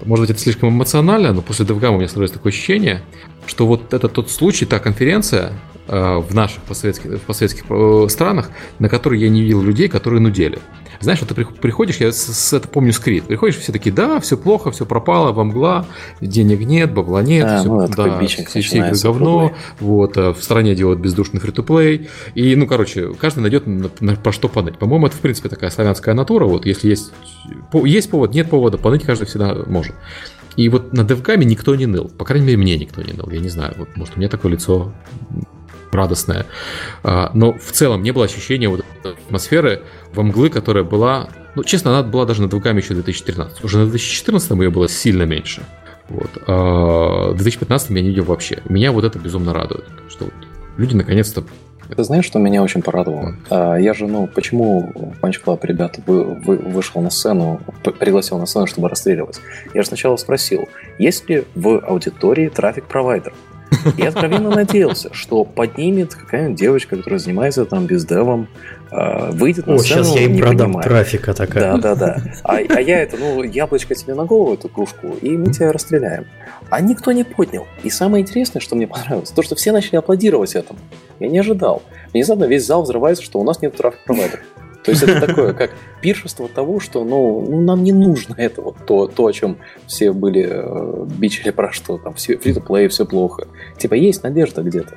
может быть, это слишком эмоционально, но после DevGam у меня сложилось такое ощущение, что вот это тот случай, та конференция э, в наших постсоветских, постсоветских э, странах, на которой я не видел людей, которые нудели. Знаешь, вот ты приходишь, я с, с, это помню скрит, приходишь, все такие, да, все плохо, все пропало, во мгла, денег нет, бабла нет, а, все, ну, да, все, игры говно, вот, э, в стране делают бездушный фри-то-плей, и, ну, короче, каждый найдет на, на, по что поныть. По-моему, это, в принципе, такая славянская натура, вот, если есть, есть повод, нет повода, поныть каждый всегда может. И вот на DevGam никто не ныл. По крайней мере, мне никто не ныл. Я не знаю, вот, может, у меня такое лицо радостная. А, но в целом не было ощущения вот атмосферы во мглы, которая была... Ну, честно, она была даже на двуками еще 2013. Уже на 2014 ее было сильно меньше. Вот. А в 2015 я не видел вообще. Меня вот это безумно радует, что вот люди наконец-то ты знаешь, что меня очень порадовало? А, я же, ну, почему Punch Club, ребята, вы, вы, вышел на сцену, пригласил на сцену, чтобы расстреливать? Я же сначала спросил, есть ли в аудитории трафик-провайдер? Я откровенно надеялся, что поднимет какая-нибудь девочка, которая занимается там бездевом, выйдет на О, сцену, сейчас я им продам понимая. трафика такая. Да, да, да. А, а я это, ну, яблочко тебе на голову, эту кружку, и мы тебя расстреляем. А никто не поднял. И самое интересное, что мне понравилось, то, что все начали аплодировать этому. Я не ожидал. Внезапно весь зал взрывается, что у нас нет трафик-провайдеров. То есть это такое, как пиршество того, что ну, ну нам не нужно это вот то, то, о чем все были э, бичили про что там все фри плей все плохо. Типа есть надежда где-то.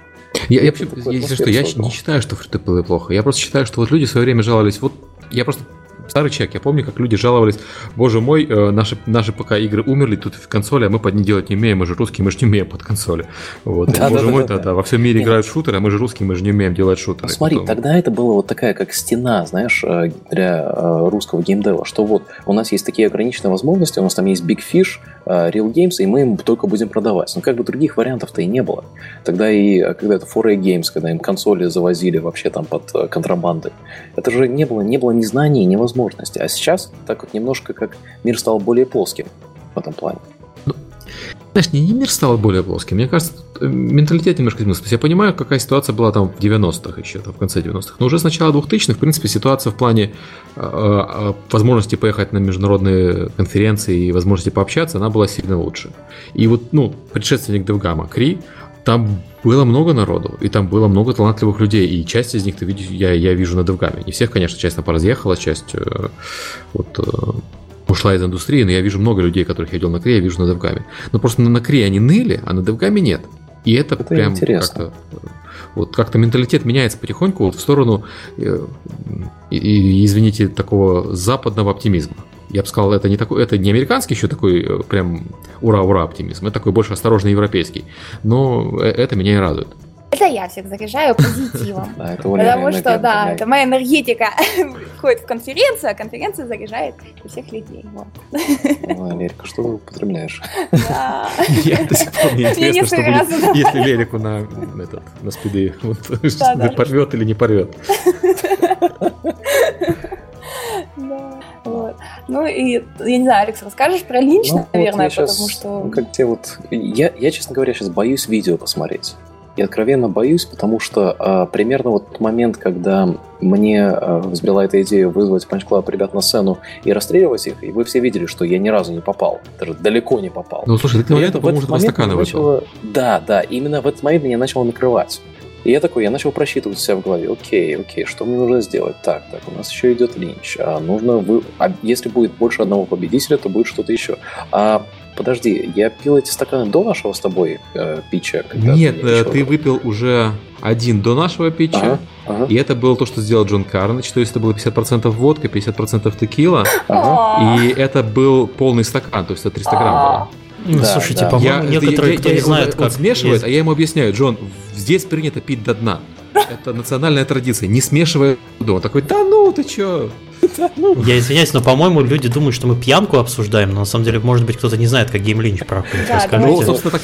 Я, я, если что, я не считаю, что фри to плохо. Я просто считаю, что вот люди в свое время жаловались. Вот я просто старый человек, я помню, как люди жаловались, боже мой, э, наши, наши пока игры умерли тут в консоли, а мы под них делать не умеем, мы же русские, мы же не умеем под консоли. Вот. Да, боже да, мой, да, да, да, во всем мире Нет. играют шутеры, а мы же русские, мы же не умеем делать шутеры. Ну, смотри, потом... тогда это было вот такая, как стена, знаешь, э, для э, русского геймдева, что вот у нас есть такие ограниченные возможности, у нас там есть Big Fish, Real Games, и мы им только будем продавать. Но как бы других вариантов-то и не было. Тогда и когда это 4A Games, когда им консоли завозили вообще там под контрабандой, это же не было, не было ни знаний, ни возможности. А сейчас так вот немножко как мир стал более плоским в этом плане. Ну, знаешь, не, не мир стал более плоским. Мне кажется, э, менталитет немножко изменился. То есть я понимаю, какая ситуация была там в 90-х еще, там, в конце 90-х. Но уже с начала 2000-х, в принципе, ситуация в плане э, э, возможности поехать на международные конференции и возможности пообщаться, она была сильно лучше. И вот, ну, предшественник DevGamma, Кри, там было много народу, и там было много талантливых людей, и часть из них ты видишь, я, я вижу на Девгаме. Не всех, конечно, часть на поразъехала, часть э, вот, э, ушла из индустрии, но я вижу много людей, которых я видел на КРИ, я вижу на DevGAMM е. Но просто на, на КРИ они ныли, а на DevGAMM е нет. И это, это прям как-то вот как-то менталитет меняется потихоньку вот в сторону, э, и, извините, такого западного оптимизма я бы сказал, это не такой, это не американский еще такой э, прям ура-ура оптимизм, это такой больше осторожный европейский. Но э, это меня и радует. Это я всех заряжаю позитивом. Потому что, да, это моя энергетика входит в конференцию, а конференция заряжает всех людей. Лерика, что ты употребляешь? Я до сих пор не интересно, что будет, если Лерику на, этот, на спиды порвет или не порвет. Да. Вот. Ну и, я не знаю, Алекс, расскажешь про Линч, ну, наверное, вот потому сейчас, что... Ну, как те вот... Я, я, честно говоря, сейчас боюсь видео посмотреть. Я откровенно боюсь, потому что а, примерно вот тот момент, когда мне а, взбрела эта идея вызвать Punch Club ребят на сцену и расстреливать их, и вы все видели, что я ни разу не попал, даже далеко не попал. Ну, слушай, ты моменту, по-моему, уже два стакана начало... Да, да, именно в этот момент меня начало накрывать. И я такой, я начал просчитывать себя в голове. Окей, окей, что мне нужно сделать? Так, так, у нас еще идет линч. А нужно вы... А если будет больше одного победителя, то будет что-то еще. А подожди, я пил эти стаканы до нашего с тобой э, питча? Нет, ты, э, ты выпил уже один до нашего питча. Ага, ага. И это было то, что сделал Джон Карнич. То есть это было 50% водка, 50% текила. Ага. И это был полный стакан, то есть это 300 грамм было. Ну, да, слушайте, да. по-моему, я, некоторые, я, кто я, не знает, как... Он смешивает, а я ему объясняю, Джон, здесь принято пить до дна. Это национальная традиция, не смешивая Он такой, да ну, ты чё? Ну. Я извиняюсь, но, по-моему, люди думают, что мы пьянку обсуждаем, но на самом деле, может быть, кто-то не знает, как Game Lynch проходит. Да, Расскажите. Ну, собственно, так...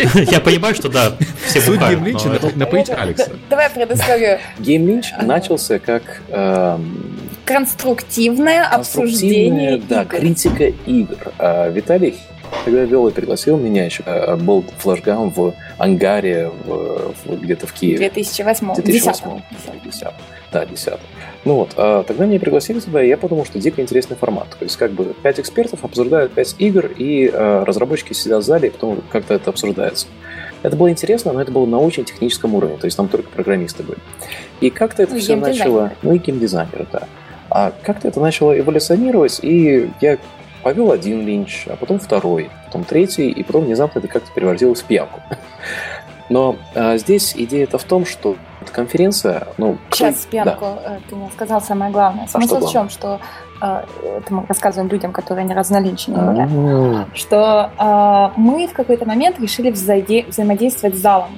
Я понимаю, что да, все Суть Game Lynch напоить Алекса. Давай предысторию. Game Lynch начался как эм, конструктивное обсуждение Да, критика игр. А Виталий Тогда вел и пригласил меня еще. Э, был флешгам в ангаре в, в, где-то в Киеве. 2008. 2008. 10. 10. Да, 10. Ну вот, а тогда меня пригласили туда, и я подумал, что дико интересный формат. То есть, как бы, пять экспертов обсуждают пять игр, и э, разработчики сидят в зале, и потом как-то это обсуждается. Это было интересно, но это было на очень техническом уровне, то есть там только программисты были. И как-то это ну, все начало... Ну и геймдизайнеры, да. А как-то это начало эволюционировать, и я повел один линч, а потом второй, потом третий, и потом внезапно это как-то превратилось в пьянку. Но а, здесь идея-то в том, что конференция, ну... Сейчас пьянку, да. Э, ты мне сказал самое главное. А Смысл в чем, что э, это мы рассказываем людям, которые не были, а. что э, мы в какой-то момент решили взаимодействовать с залом.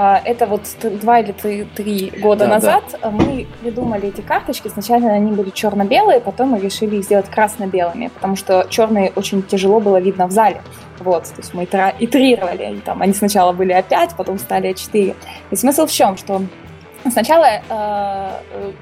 А, это вот два или три, три года да, назад да. мы придумали эти карточки. Сначала они были черно-белые, потом мы решили их сделать красно-белыми, потому что черные очень тяжело было видно в зале. Вот, то есть мы итерировали. Там, они сначала были А5, потом стали А4. И смысл в чем? Что сначала э,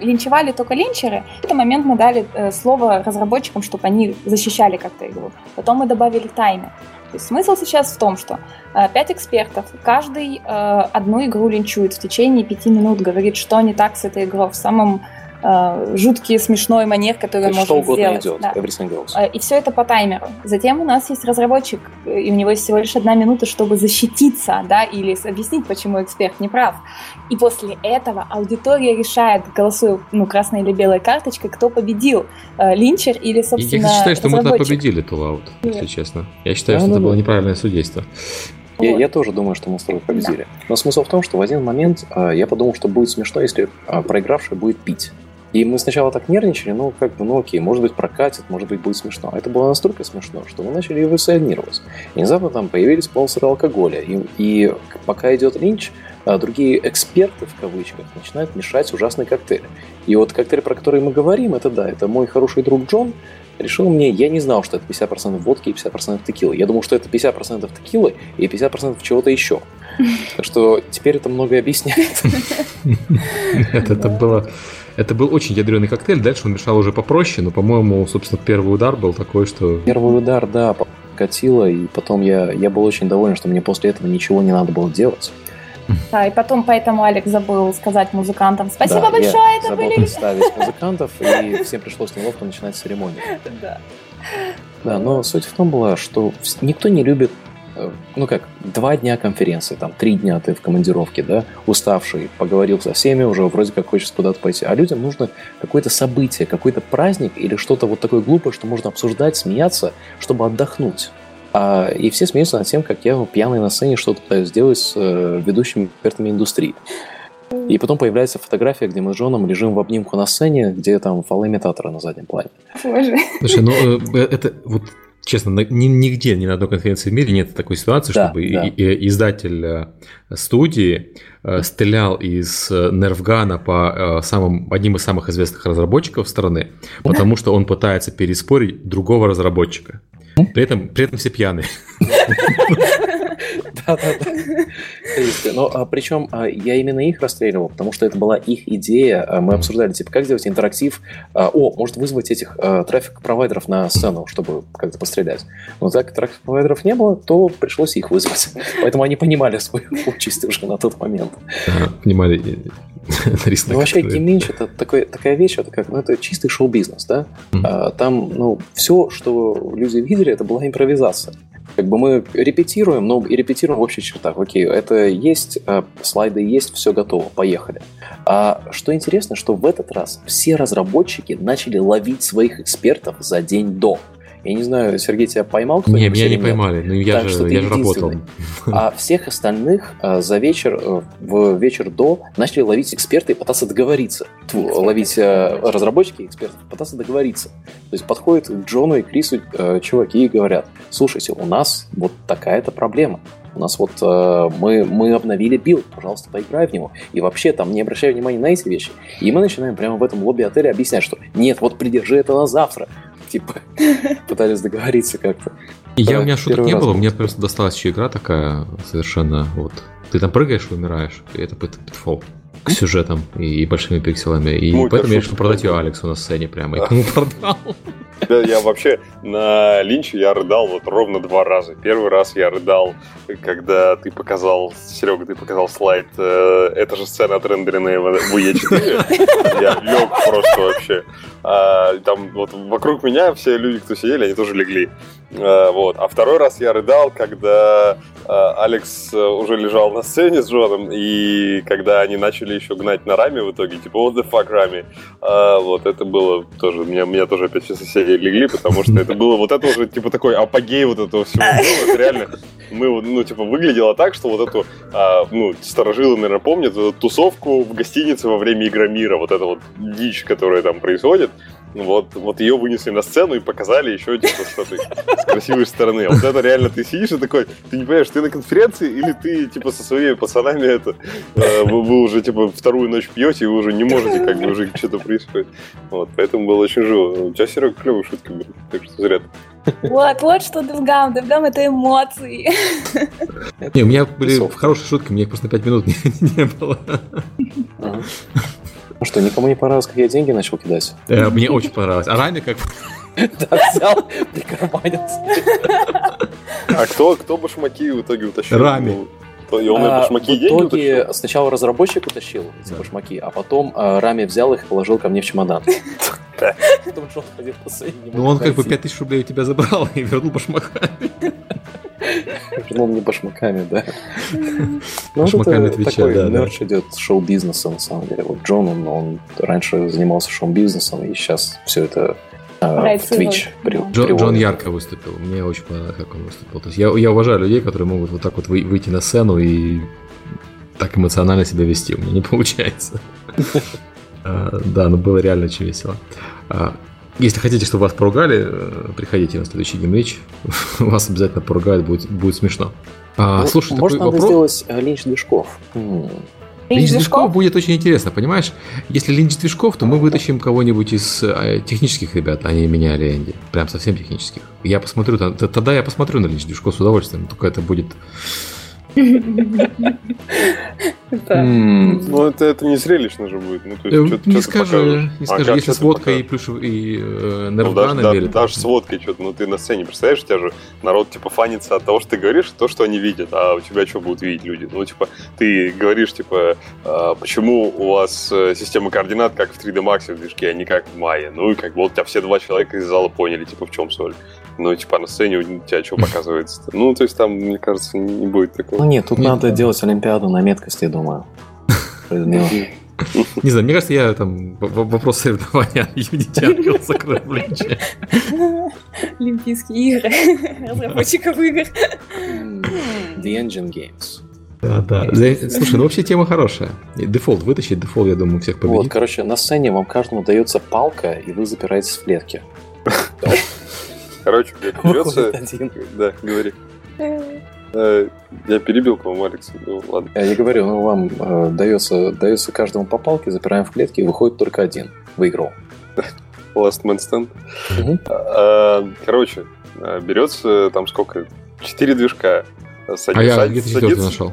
линчевали только линчеры. В этот момент мы дали э, слово разработчикам, чтобы они защищали как-то игру. Потом мы добавили таймер. То есть смысл сейчас в том, что э, пять экспертов, каждый э, одну игру линчует в течение пяти минут, говорит, что не так с этой игрой в самом э, жуткий, смешной манер, который он может сделать. Идет, да. Э, и все это по таймеру. Затем у нас есть разработчик, и у него есть всего лишь одна минута, чтобы защититься, да, или объяснить, почему эксперт не прав. И после этого аудитория решает, голосуя, ну, красной или белой карточкой, кто победил, э, линчер или, собственно, Я считаю, что мы тогда победили Тулаут, если честно. Я считаю, да, что ну, это было неправильное судейство. Я, вот. я тоже думаю, что мы с тобой победили. Да. Но смысл в том, что в один момент э, я подумал, что будет смешно, если э, проигравший будет пить. И мы сначала так нервничали, ну, как бы, ну окей, может быть, прокатит, может быть, будет смешно. Это было настолько смешно, что мы начали эволюционировать. И внезапно там появились спонсоры алкоголя. И, и пока идет линч, а другие эксперты, в кавычках, начинают мешать ужасные коктейли. И вот коктейль, про который мы говорим, это да, это мой хороший друг Джон, решил мне, я не знал, что это 50% водки и 50% текилы. Я думал, что это 50% текилы и 50% чего-то еще. Так что теперь это многое объясняет. Это было это был очень ядреный коктейль, дальше он мешал уже попроще, но, по-моему, собственно, первый удар был такой, что... Первый удар, да, катило, и потом я, я был очень доволен, что мне после этого ничего не надо было делать. Да, и потом поэтому Алекс забыл сказать музыкантам спасибо да, большое, это забыл были... представить музыкантов, и всем пришлось неловко начинать церемонию. Да. Да, но суть в том была, что никто не любит ну как, два дня конференции, там, три дня ты в командировке, да, уставший, поговорил со всеми, уже вроде как хочешь куда-то пойти. А людям нужно какое-то событие, какой-то праздник или что-то вот такое глупое, что можно обсуждать, смеяться, чтобы отдохнуть. А, и все смеются над тем, как я пьяный на сцене что-то пытаюсь сделать с э, ведущими экспертами индустрии. И потом появляется фотография, где мы с Джоном лежим в обнимку на сцене, где там фалоимитаторы на заднем плане. Боже. Слушай, ну э, это вот честно, ни, нигде, ни на одной конференции в мире нет такой ситуации, да, чтобы да. Издатель э, студии э, стрелял из э, нерфгана по самым, одним из самых известных разработчиков страны, потому что он пытается переспорить другого разработчика. При этом, при этом все пьяные. Да-да-да. Но а, причем а, я именно их расстреливал, потому что это была их идея. А, мы обсуждали, типа, как сделать интерактив. О, может вызвать этих трафик-провайдеров на сцену, чтобы как-то пострелять. Но так как трафик-провайдеров не было, то пришлось их вызвать. Поэтому они понимали свою участь уже на тот момент. Понимали. Ну, вообще, Game Lynch это такая вещь, это как, ну, это чистый шоу-бизнес, да? Там, ну, все, что люди видели, это была импровизация. Как бы мы репетируем, но и репетируем в общих чертах. Окей, это есть, э, слайды есть, все готово, поехали. А что интересно, что в этот раз все разработчики начали ловить своих экспертов за день до. Я не знаю, Сергей, тебя поймал кто-нибудь? Не, меня не поймали, но я так, же, я же работал. А всех остальных а, за вечер, э, в вечер до, начали ловить эксперты и пытаться договориться. Тьфу, ловить а, разработчики и экспертов, пытаться договориться. То есть подходят к Джону и Крису чуваки и говорят, слушайте, у нас вот такая-то проблема. У нас вот э, мы, мы обновили build, пожалуйста, поиграй в него. И вообще там не обращай внимания на эти вещи. И мы начинаем прямо в этом лобби отеля объяснять, что нет, вот придержи это на завтра типа, пытались договориться как-то. Я, у меня шуток не было, мне просто досталась еще игра такая совершенно вот. Ты там прыгаешь умираешь, и это Pitfall с сюжетом и большими пикселями. И ну, поэтому я решил продать ее Алексу на сцене прямо. И кому продал. Да, я вообще на Lynch е я рыдал вот ровно два раза. Первый раз я рыдал, когда ты показал, Серега, ты показал слайд, э, это же сцена отрендеренная в UE4. Я лег просто вообще. А, там вот вокруг меня все люди, кто сидели, они тоже легли. А, вот. А второй раз я рыдал, когда а, Алекс уже лежал на сцене с Джоном, и когда они начали еще гнать на раме в итоге, типа, what the fuck, раме. А, вот, это было тоже, меня, меня тоже опять все соседи легли, потому что это было, вот это уже, типа, такой апогей вот этого всего было. Это реально, мы, ну, типа, выглядело так, что вот эту, а, ну, старожилы, наверное, помнят, тусовку в гостинице во время Игромира, вот эта вот дичь, которая там происходит, вот, вот ее вынесли на сцену и показали еще типа что-то с красивой стороны. А вот это реально ты сидишь и такой, ты не понимаешь, ты на конференции или ты типа со своими пацанами это э, вы, вы уже типа вторую ночь пьете и вы уже не можете как бы уже что-то происходит. Вот, поэтому было очень живо. У тебя, Серега, клевые шутки были, так что зря вот, вот что DevGAMM. DevGAMM — это эмоции. Не, у меня были хорошие шутки, мне их просто на 5 минут не, не было. Ну что, никому не понравилось, как я деньги начал кидать? Э, Мне очень понравилось. А Рами как... Да, взял, прикарманил. А кто, кто башмаки в итоге утащил? Рами. То- И он А, башмаки в деньги итоге утащил? сначала разработчик утащил эти Да. башмаки, а потом а, Рами взял их и положил ко мне в чемодан. Потому что он ходил по цене, не Ну он как бы найти. 5000 рублей у тебя забрал и вернул башмаками. Вернул мне башмаками, да. Ну, Башмаками это Twitch а, такой да, да. мерч идет шоу-бизнеса, на самом деле. Вот Джон, он, он раньше занимался шоу-бизнесом, и сейчас все это а, в Twitch при-. Джон, ярко выступил. Мне очень понравилось, как он выступил. То есть я, я уважаю людей, которые могут вот так вот вы- выйти на сцену и так эмоционально себя вести. У меня не получается. А, Да, но было реально очень весело. Если хотите, чтобы вас поругали, э, приходите на следующий Game Lynch. Вас обязательно поругают, будет, будет смешно. А, Ну, Слушай, Может, такой надо вопрос. сделать э, линч движков. Линч движков будет очень интересно, понимаешь? Если линч движков, то мы вытащим кого-нибудь из э, технических ребят, а не меня или Энди. Прям совсем технических. Я посмотрю, тогда я посмотрю на линч движков с удовольствием. Только это будет... Ну, это, это не зрелищно же будет. Ну, то Э, Не не А если с водкой и плюшев и э, Ну, даже, нервганами или даже с водкой что-то, ну ты на сцене представляешь, у тебя же народ типа фанится от того, что ты говоришь, то, что они видят, а у тебя что будут видеть люди? Ну, типа, ты говоришь, типа, а, почему у вас э, система координат как в 3D Max в движке, а не как в Maya? Ну, и как бы вот у тебя все два человека из зала поняли, типа, в чем соль. Ну, типа, на сцене у тебя что показывается -то? Ну, то есть там, мне кажется, не будет Ну такого. нет, тут Нет. надо делать Олимпиаду на меткости, я думаю. Ну, Не знаю, мне кажется, я там вопрос соревнования Unity Unreal закрыл Lynch е. Олимпийские игры разработчиков игр. The Engine Games. Да, да. Слушай, ну вообще тема хорошая. Defold вытащить, Defold, я думаю, всех Вот, победит. короче, на сцене вам каждому дается палка, и вы запираетесь в клетке. Короче, блядь, берется... Да, говори. Э, Я перебил, по-моему, Алекс. Ну, ладно. Я не говорю, ну вам э, дается, дается каждому по палке, запираем в клетке, и выходит только один. Выиграл. Last Man Stand. Мгм. А, Короче, а, берется там сколько? Четыре движка. Сади- А я где-то четвертый садится- нашел.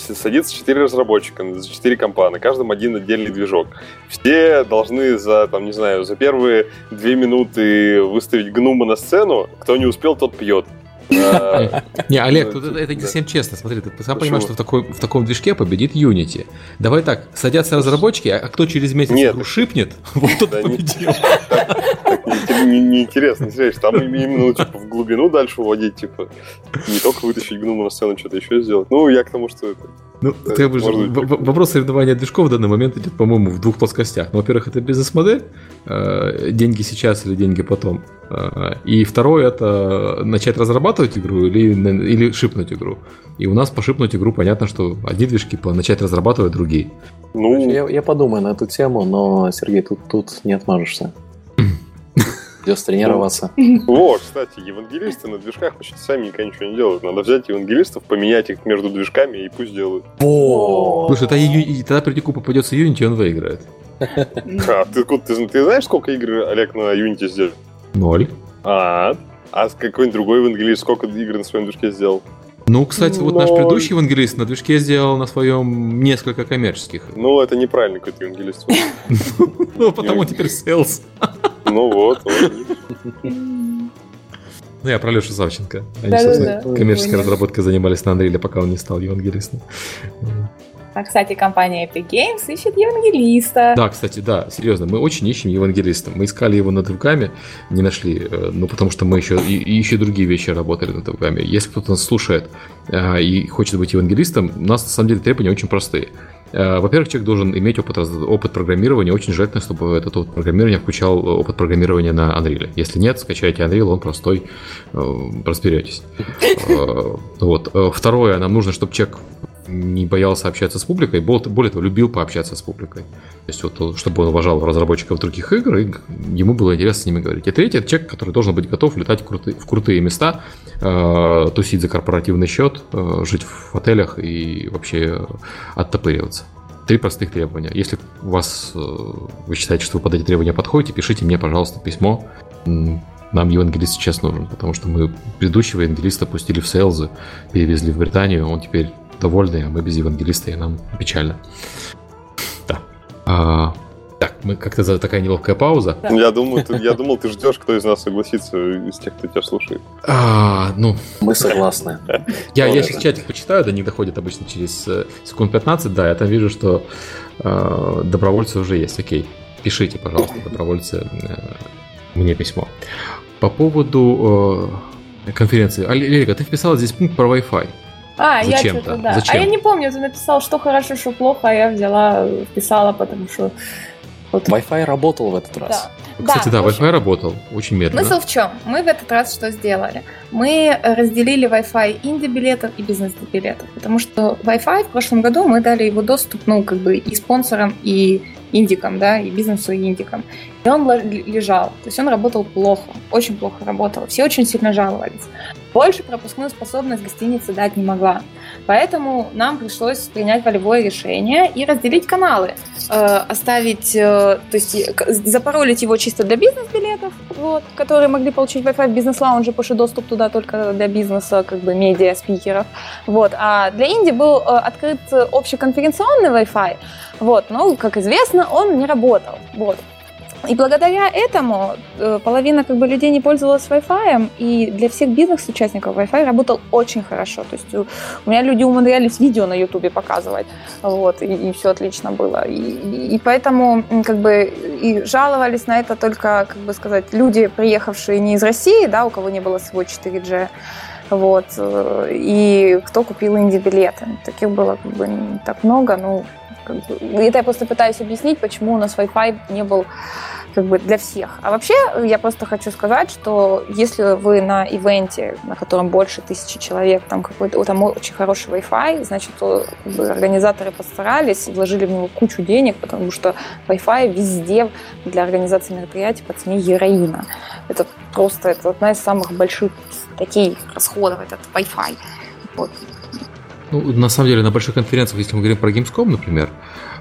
Садится четыре разработчика, четыре компа, на каждом один отдельный движок. Все должны за, там, не знаю, за первые две минуты выставить гнума на сцену. Кто не успел, тот пьет. Не, Олег, Ну, тут это, не совсем честно. Смотри, ты сам понимаешь, что в, таком движке победит Unity. Давай так, садятся разработчики, а кто через месяц игру шипнет, вот тот победил. Неинтересно, не знаешь, там им- именно ну, типа, в глубину дальше уводить, типа, не только вытащить гнума на сцену, что-то еще сделать. Ну, я к тому, что это... Ну, Да, ты бы же- вопрос соревнования движков в данный момент идет, по-моему, в двух плоскостях. Ну, во-первых, это бизнес-модель, э, деньги сейчас или деньги потом. Э, И второе, это начать разрабатывать игру или, или шипнуть игру. И у нас по шипнуть игру понятно, что одни движки по начать разрабатывать другие. Ну, Короче, Я, я подумаю на эту тему, но, Сергей, тут, тут не отмажешься. Придется тренироваться. Вот, кстати, евангелисты на движках почти сами никогда ничего не делают. Надо взять евангелистов, поменять их между движками и пусть делают. Слушай, тогда, Придику попадется Unity, он выиграет. А, ты, ты, ты знаешь, сколько игр Олег на Unity сделал? Ноль. А, а с какой-нибудь другой евангелист сколько игр на своем движке сделал? Ну, кстати, вот наш предыдущий евангелист на движке сделал на своем несколько коммерческих. Ну, это неправильный какой-то евангелист. Ну, потому теперь sales. Ну вот. Ну, я про Лешу Савченко. Они, Да-да-да. собственно, коммерческой разработкой занимались на Unreal, пока он не стал евангелистом. А, кстати, компания Epic Games ищет евангелиста. Да, кстати, да, серьезно, мы очень ищем евангелиста. Мы искали его над руками, не нашли, э, ну, потому что мы еще и, и еще другие вещи работали над руками. Если кто-то нас слушает э, и хочет быть евангелистом, у нас, на самом деле, требования очень простые. Э, Во-первых, человек должен иметь опыт, опыт программирования. Очень желательно, чтобы этот опыт программирования включал опыт программирования на Unreal. Если нет, скачайте Unreal, он простой, э, разберетесь. Э, Вот. Э, Второе, нам нужно, чтобы человек не боялся общаться с публикой, бол- более того, любил пообщаться с публикой. То есть, вот, чтобы он уважал разработчиков других игр, и ему было интересно с ними говорить. И третье, это человек, который должен быть готов летать в крутые, в крутые места, э, тусить за корпоративный счет, э, жить в отелях и вообще оттопыриваться. Три простых требования. Если у вас, э, вы считаете, что вы под эти требования подходите, пишите мне, пожалуйста, письмо. Нам евангелист сейчас нужен, потому что мы предыдущего евангелиста пустили в сейлзы, перевезли в Британию, он теперь довольный, а мы без евангелиста, и нам печально. Да. А, так, мы как-то за такая неловкая пауза. Да. Я, думаю, ты, я думал, ты ждешь, кто из нас согласится, из тех, кто тебя слушает. А, ну... Мы согласны. Я, я сейчас чатик почитаю, до них доходит обычно через э, секунд 15, да, я там вижу, что э, добровольцы уже есть, окей. Пишите, пожалуйста, добровольцы, э, мне письмо. По поводу э, конференции. Лерика, ты вписала здесь пункт про Wi-Fi. А, я что-то, да. Зачем? А я не помню, ты написал, что хорошо, что плохо, а я взяла, вписала, потому что вот. Wi-Fi работал в этот раз. Да. Кстати, да, да Wi-Fi работал очень медленно. Смысл в чем? Мы в этот раз что сделали? Мы разделили Wi-Fi инди-билетов и бизнес-билетов, потому что Wi-Fi в прошлом году мы дали его доступ, ну, как бы и спонсорам, и индикам, да, и бизнесу, и индикам. И он лежал, то есть он работал плохо, очень плохо работал. Все очень сильно жаловались. Больше пропускную способность гостиница дать не могла. Поэтому нам пришлось принять волевое решение и разделить каналы. Э, оставить, э, то есть запаролить его чисто для бизнес-билетов, вот, которые могли получить Wi-Fi в бизнес-лаунже, потому что доступ туда только для бизнеса, как бы медиа, спикеров. Вот. А для Инди был э, открыт общеконференционный Wi-Fi, вот, но, как известно, он не работал. Вот. И благодаря этому э, половина как бы людей не пользовалась Wi-Fi, и для всех бизнес-участников Wi-Fi работал очень хорошо. То есть у, у меня люди умудрялись видео на YouTube показывать, вот, и, и все отлично было. И, и, и поэтому как бы и жаловались на это только, как бы сказать, люди, приехавшие не из России, да, у кого не было свой 4G, вот, э, и кто купил инди-билеты. Таких было как бы не так много, ну, это я просто пытаюсь объяснить, почему у нас Wi-Fi не был как бы для всех. А вообще я просто хочу сказать, что если вы на ивенте, на котором больше тысячи человек, там какой-то там очень хороший Wi-Fi, значит, то, организаторы постарались, вложили в него кучу денег, потому что Wi-Fi везде для организации мероприятий по цене героина. Это просто это одна из самых больших таких расходов, этот Wi-Fi. Вот. Ну, на самом деле, на больших конференциях, если мы говорим про Gamescom, например,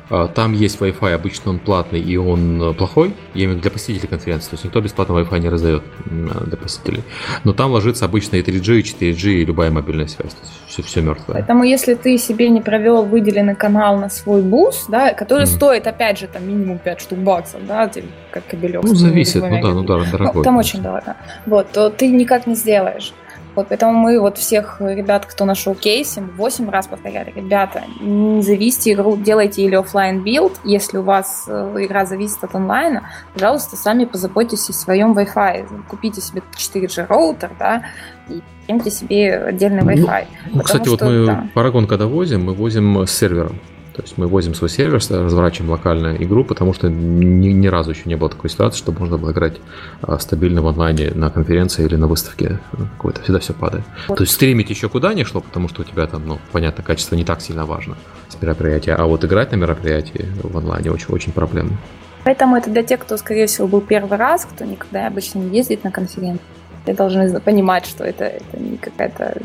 а, там есть Wi-Fi, обычно он платный и он э, плохой, я имею в виду для посетителей конференции, то есть никто бесплатно Wi-Fi не раздает для посетителей. Но там ложится обычно и 3G, и 4G, и любая мобильная связь, то есть все, все мертвое. Поэтому если ты себе не провел выделенный канал на свой бус, да, который mm. стоит, опять же, там минимум 5 штук баксов, да, как кабелек. Ну, зависит, ну да, ну да, дорогой. Ну, там очень дорого. Вот, то ты никак не сделаешь. Вот поэтому мы вот всех ребят, кто на showcase е, 8 раз повторяли, ребята, не зависите игру, делайте или офлайн build, если у вас э, игра зависит от онлайна, пожалуйста, сами позаботьтесь о своем Wi-Fi. Купите себе 4G роутер, да, и имейте себе отдельный ну, Wi-Fi. Ну, кстати, что, вот мы да. Paragon когда возим, мы возим с сервером. То есть мы возим свой сервер, разворачиваем локальную игру, потому что ни, ни разу еще не было такой ситуации, чтобы можно было играть а, стабильно в онлайне на конференции или на выставке ну, какой-то. Всегда все падает. То есть стримить еще куда не шло, потому что у тебя там, ну, понятно, качество не так сильно важно с мероприятия, а вот играть на мероприятии в онлайне очень, очень проблемно. Поэтому это для тех, кто, скорее всего, был первый раз, кто никогда обычно не ездит на конференции. Все должны понимать, что это, это не какая-то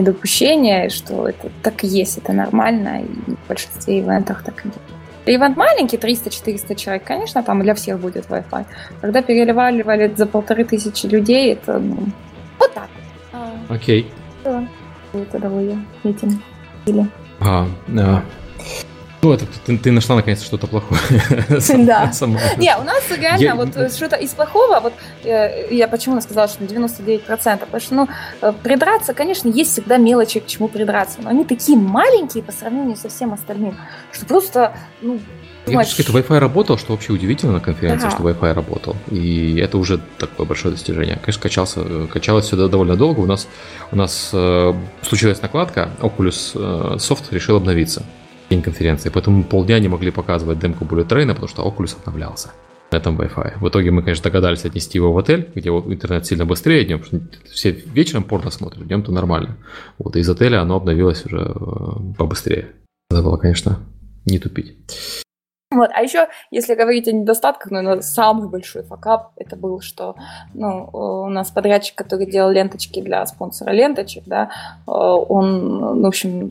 недопущение, что это так и есть, это нормально, и в большинстве ивентах так и есть. Ивент маленький, 300-400 человек, конечно, там для всех будет Wi-Fi. Когда переливали за полторы тысячи людей, это ну, вот так. Окей. Okay. Да. Это довольно этим. Или... А, а, ну, это ты, ты нашла наконец что-то плохое. Да. Не, у нас реально вот э, что-то из плохого, вот э, я почему сказала, что на 99%, потому что, ну, э, придраться, конечно, есть всегда мелочи, к чему придраться, но они такие маленькие по сравнению со всем остальным, что просто, ну, я хочу сказать, Wi-Fi работал, что вообще удивительно на конференции, ага. что Wi-Fi работал. И это уже такое большое достижение. Конечно, качался, качалось все довольно долго. У нас, у нас э, случилась накладка, Oculus э, Soft решил обновиться день конференции, поэтому полдня не могли показывать демку Bullet Train, потому что Oculus обновлялся на этом Wi-Fi. В итоге мы, конечно, догадались отнести его в отель, где интернет сильно быстрее днем, потому что все вечером порно смотрят, днем-то нормально. Вот, и из отеля оно обновилось уже э, побыстрее. Надо было, конечно, не тупить. Вот. А еще, если говорить о недостатках, наверное, самый большой факап это был, что ну, у нас подрядчик, который делал ленточки для спонсора ленточек, да, э, он, ну, в общем,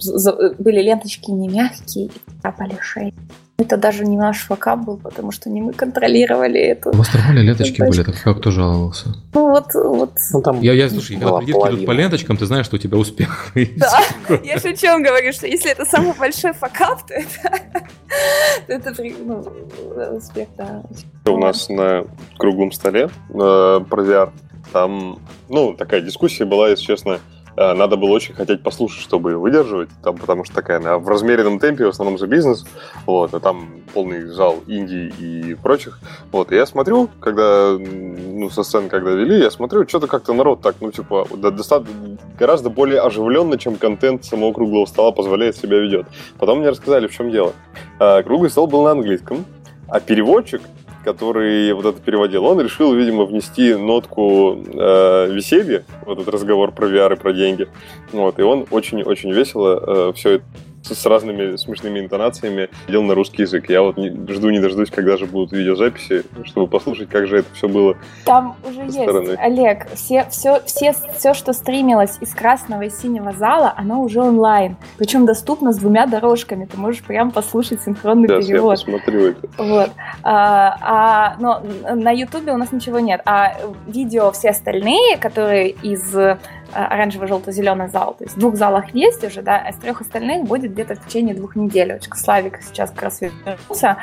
были ленточки не мягкие капали шеи. Это даже не наш факап был, потому что не мы контролировали это. У вас нормальные ленточки были, так как кто жаловался? Ну вот, вот. Ну, там я, я, слушай, когда кредитки идут по ленточкам, ты знаешь, что у тебя успех. Да, я шучу, говорю, что если это самый большой факап, то это Это ну, успех, да. У нас на круглом столе э, про VR там, ну, такая дискуссия была, если честно, надо было очень хотеть послушать, чтобы выдерживать, там, потому что такая она в размеренном темпе, в основном за бизнес, вот, а там полный зал Индии и прочих, вот, и я смотрю, когда, ну, со сцены, когда вели, я смотрю, что-то как-то народ так, ну, типа, достаточно, гораздо более оживленно, чем контент самого круглого стола позволяет себя ведет. Потом мне рассказали, в чем дело. Э, круглый стол был на английском, а переводчик который вот это переводил, он решил, видимо, внести нотку э, веселья в этот разговор про VR и про деньги. Вот, и он очень-очень весело э, все это с разными смешными интонациями делал на русский язык. Я вот не, жду не дождусь, когда же будут видеозаписи, чтобы послушать, как же это все было. Там уже есть, стороны. Олег, все, все, все, все, что стримилось из красного и синего зала, оно уже онлайн. Причем доступно с двумя дорожками. Ты можешь прям послушать синхронный Сейчас перевод. Я посмотрю это. Вот. А, а, но на Ютубе у нас ничего нет. А видео все остальные, которые из оранжево-желто-зеленый зал. То есть в двух залах есть уже, да, а из трех остальных будет где-то в течение двух недель. Вот Славик сейчас как раз вернулся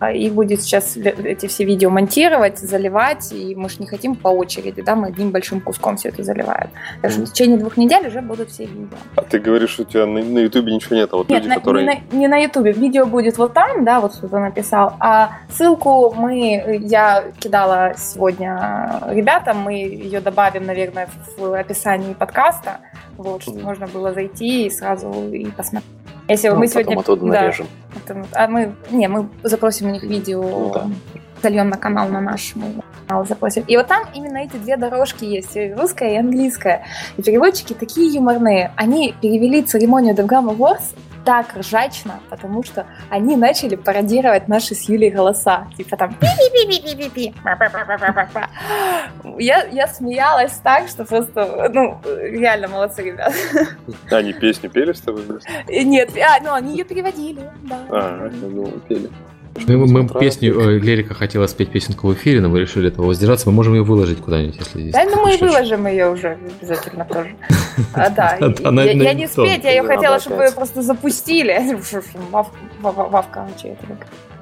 э, и будет сейчас эти все видео монтировать, заливать, и мы же не хотим по очереди, да, мы одним большим куском все это заливаем. Так что в течение двух недель уже будут все видео. А ты говоришь, что у тебя на, Ютубе ничего нет, а вот нет, люди, на, которые... Не на, на Ютубе, видео будет вот там, да, вот кто-то написал, а ссылку мы, я кидала сегодня ребятам, мы ее добавим, наверное, в описании описании подкаста, вот, чтобы mm. можно было зайти и сразу и посмотреть. Если ну, мы сегодня... оттуда да, нарежем. А мы, не, мы запросим у них видео, ну, да. Зальем на канал на наш, канал запросим. И вот там именно эти две дорожки есть, русская и английская. И переводчики такие юморные. Они перевели церемонию The Grammy Awards так ржачно, потому что они начали пародировать наши с Юлей голоса. Типа там пи-пи-пи-пи-пи-пи. Я, я смеялась так, что просто, ну, реально молодцы ребята. Они песню пели с тобой? Нет, а, ну, они ее переводили, да. А, думал, пели. Мы, мы песню, э, Лерика хотела спеть песенку в эфире, но мы решили этого воздержаться. Мы можем ее выложить куда-нибудь, если здесь. Да, ну мы и выложим ее уже обязательно тоже. А, да, я не спеть, я ее хотела, чтобы вы просто запустили. Вавка, что это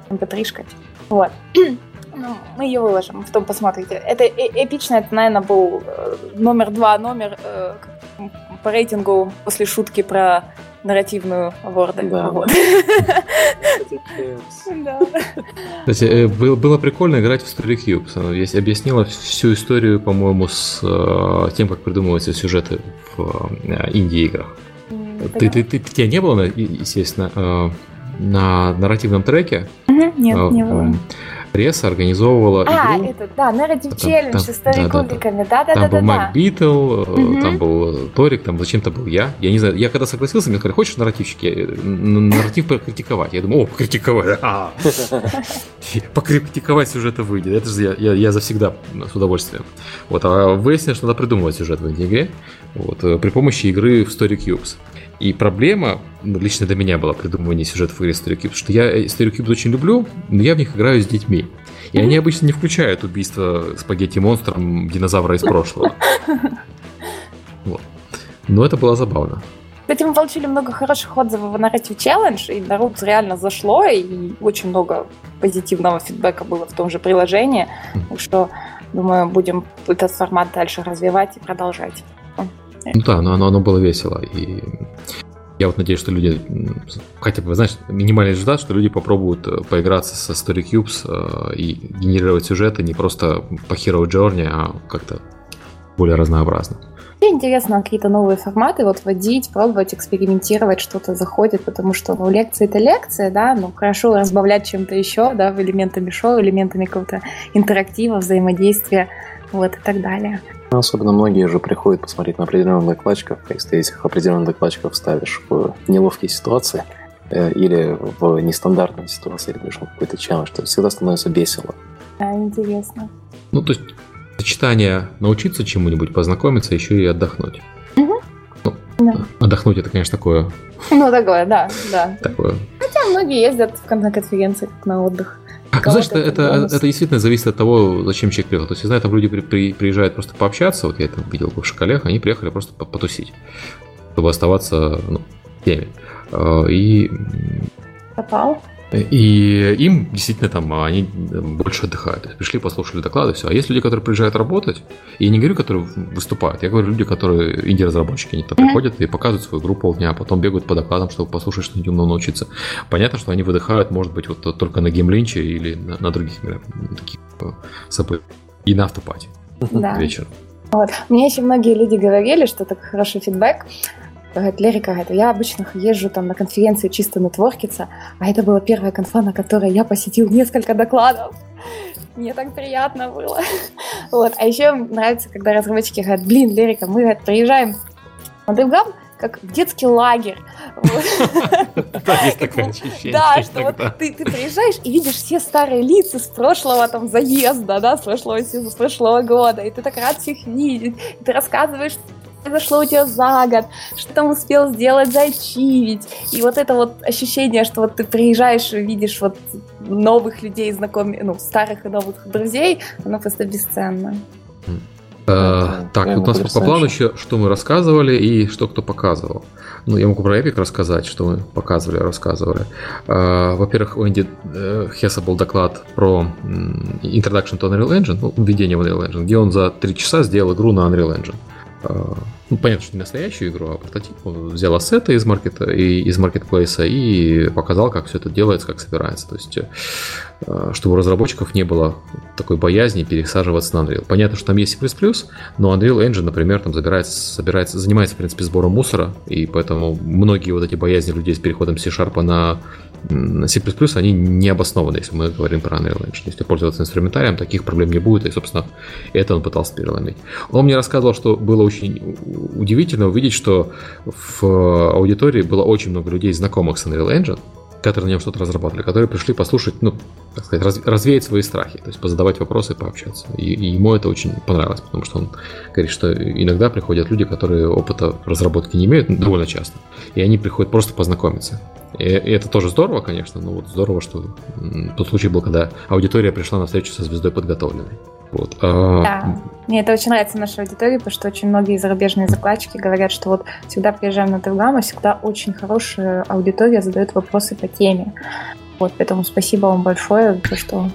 mp3 Вот. Ну, мы ее выложим, потом посмотрите. Это э, эпично, это, наверное, был э, номер два, номер по рейтингу после шутки про нарративную ворда. Да. Вот. Кстати, э, было прикольно играть в Story Cubes. Она объяснила всю историю, по-моему, с э, тем, как придумываются сюжеты в э, инди-играх. Ты, ты, ты, тебя не было, естественно, на нарративном треке? Нет, не было. Пресса организовывала а, игру. это, да, Narrative Challenge там, с старикубиками, да-да-да. Там был Майк Битл, угу. там был Торик, там зачем-то был я. Я не знаю, я когда согласился, мне сказали, хочешь нарративщик? Я, нарратив покритиковать. Я думаю, о, покритиковать. А. Покритиковать сюжет выйдет. Это же я, я, завсегда с удовольствием. Вот, а выяснилось, что надо придумывать сюжет в этой игре. Вот, э, при помощи игры в Story Cubes. И проблема, ну, лично для меня была придумывание сюжетов в игре Story Cube, что я Story Cube очень люблю, но я в них играю с детьми. И они обычно не включают убийство спагетти-монстром динозавра из прошлого. Вот. Но это было забавно. Кстати, мы получили много хороших отзывов в Narrative Challenge, и народ реально зашло, и очень много позитивного фидбэка было в том же приложении. Так что, думаю, будем этот формат дальше развивать и продолжать. Ну да, но оно, оно было весело. И я вот надеюсь, что люди, хотя бы, знаешь, минимальный результат, что люди попробуют э, поиграться со Story Cubes э, и генерировать сюжеты не просто по Hero Journey, а как-то более разнообразно. Мне интересно какие-то новые форматы вот вводить, пробовать, экспериментировать, что-то заходит, потому что, ну, лекции это лекция, да, ну, хорошо разбавлять чем-то еще, да, элементами шоу, элементами какого-то интерактива, взаимодействия, вот, и так далее. Особенно многие же приходят посмотреть на определенных докладчиков, если ты этих определенных докладчиков ставишь в неловкие ситуации э, или в нестандартные ситуации, или даже какой-то челлендж, то всегда становится весело. Да, интересно. Ну, то есть сочетание научиться чему-нибудь, познакомиться, еще и отдохнуть. Угу. Ну, да. Отдохнуть это, конечно, такое. Ну, такое, да, да. Такое. Хотя многие ездят на конференции на отдых. А, знаешь, это, это, это действительно зависит от того, зачем человек приехал. То есть, я знаю, там люди при, при, приезжают просто пообщаться, вот я это видел в коллег, они приехали просто потусить, чтобы оставаться ну, в теме. А, и... Попал? И им действительно там они больше отдыхают. Пришли, послушали доклады, все. А есть люди, которые приезжают работать, и я не говорю, которые выступают, я говорю люди, которые инди-разработчики, они там mm-hmm. приходят и показывают свою группу полдня, а потом бегают по докладам, чтобы послушать, что нибудь умно научиться. Понятно, что они выдыхают, может быть, вот только на геймлинче или на, на других таких э, событиях. И на автопате да. вечером. Вот. Мне еще многие люди говорили, что это хороший фидбэк, Говорит, Лерика, говорит, я обычно езжу там на конференции чисто нетворкиться, а это была первая конфа, на которой я посетил несколько докладов. Мне так приятно было. Вот. А еще нравится, когда разработчики говорят, блин, Лерика, мы говорит, приезжаем на DevGam, как в детский лагерь. Да, есть такое ощущение. Да, что вот ты приезжаешь и видишь все старые лица с прошлого там заезда, да, с прошлого с прошлого года, и ты так рад всех видеть, ты рассказываешь произошло у тебя за год, что там успел сделать, зачивить. И вот это вот ощущение, что вот ты приезжаешь и видишь вот новых людей, знакомых, ну, старых и новых друзей, оно просто бесценно. Uh, так, тут у нас по плану еще, что мы рассказывали и что кто показывал. Ну, я могу про Epic рассказать, что мы показывали, рассказывали. Uh, во-первых, у Энди uh, Хесса был доклад про Introduction to Unreal Engine, ну, введение в Unreal Engine, где он за три часа сделал игру на Unreal Engine. А, ну, понятно, что не настоящую игру, а прототип. Он взял ассеты из маркета и из маркетплейса и показал, как все это делается, как собирается. То есть, э, чтобы у разработчиков не было такой боязни пересаживаться на Unreal. Понятно, что там есть C++, но Unreal Engine, например, там забирается, собирается, занимается, в принципе, сбором мусора, и поэтому многие вот эти боязни людей с переходом C-Sharp на C++ они не обоснованы, если мы говорим про Unreal Engine. Если пользоваться инструментарием, таких проблем не будет, и, собственно, это он пытался переломить. Он мне рассказывал, что было очень удивительно увидеть, что в аудитории было очень много людей, знакомых с Unreal Engine, которые на нем что-то разрабатывали, которые пришли послушать, ну, так сказать, раз, развеять свои страхи, то есть позадавать вопросы пообщаться. И, и ему это очень понравилось, потому что он говорит, что иногда приходят люди, которые опыта разработки не имеют, довольно часто, и они приходят просто познакомиться. И, и это тоже здорово, конечно, но вот здорово, что тот случай был, когда аудитория пришла на встречу со звездой подготовленной. Вот. А... Да, мне это очень нравится нашей аудитории, потому что очень многие зарубежные закладчики говорят, что вот всегда приезжаем на Телграм, всегда очень хорошая аудитория задает вопросы по теме. Вот, поэтому спасибо вам большое за что...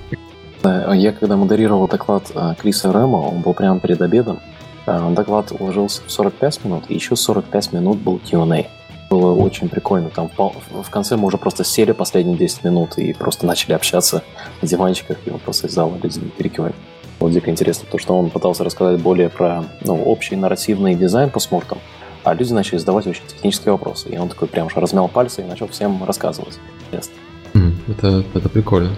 Я когда модерировал доклад а, Криса Рэма, он был прямо перед обедом, а, доклад уложился в 45 минут, и еще 45 минут был Q&A было очень прикольно. Там в конце мы уже просто сели последние 10 минут и просто начали общаться на диванчиках, и он просто из зала люди перекивали. Было дико интересно, то, что он пытался рассказать более про ну, общий нарративный дизайн по смуртам, а люди начали задавать очень технические вопросы. И он такой прям уж размял пальцы и начал всем рассказывать. Интересно. Это, это прикольно.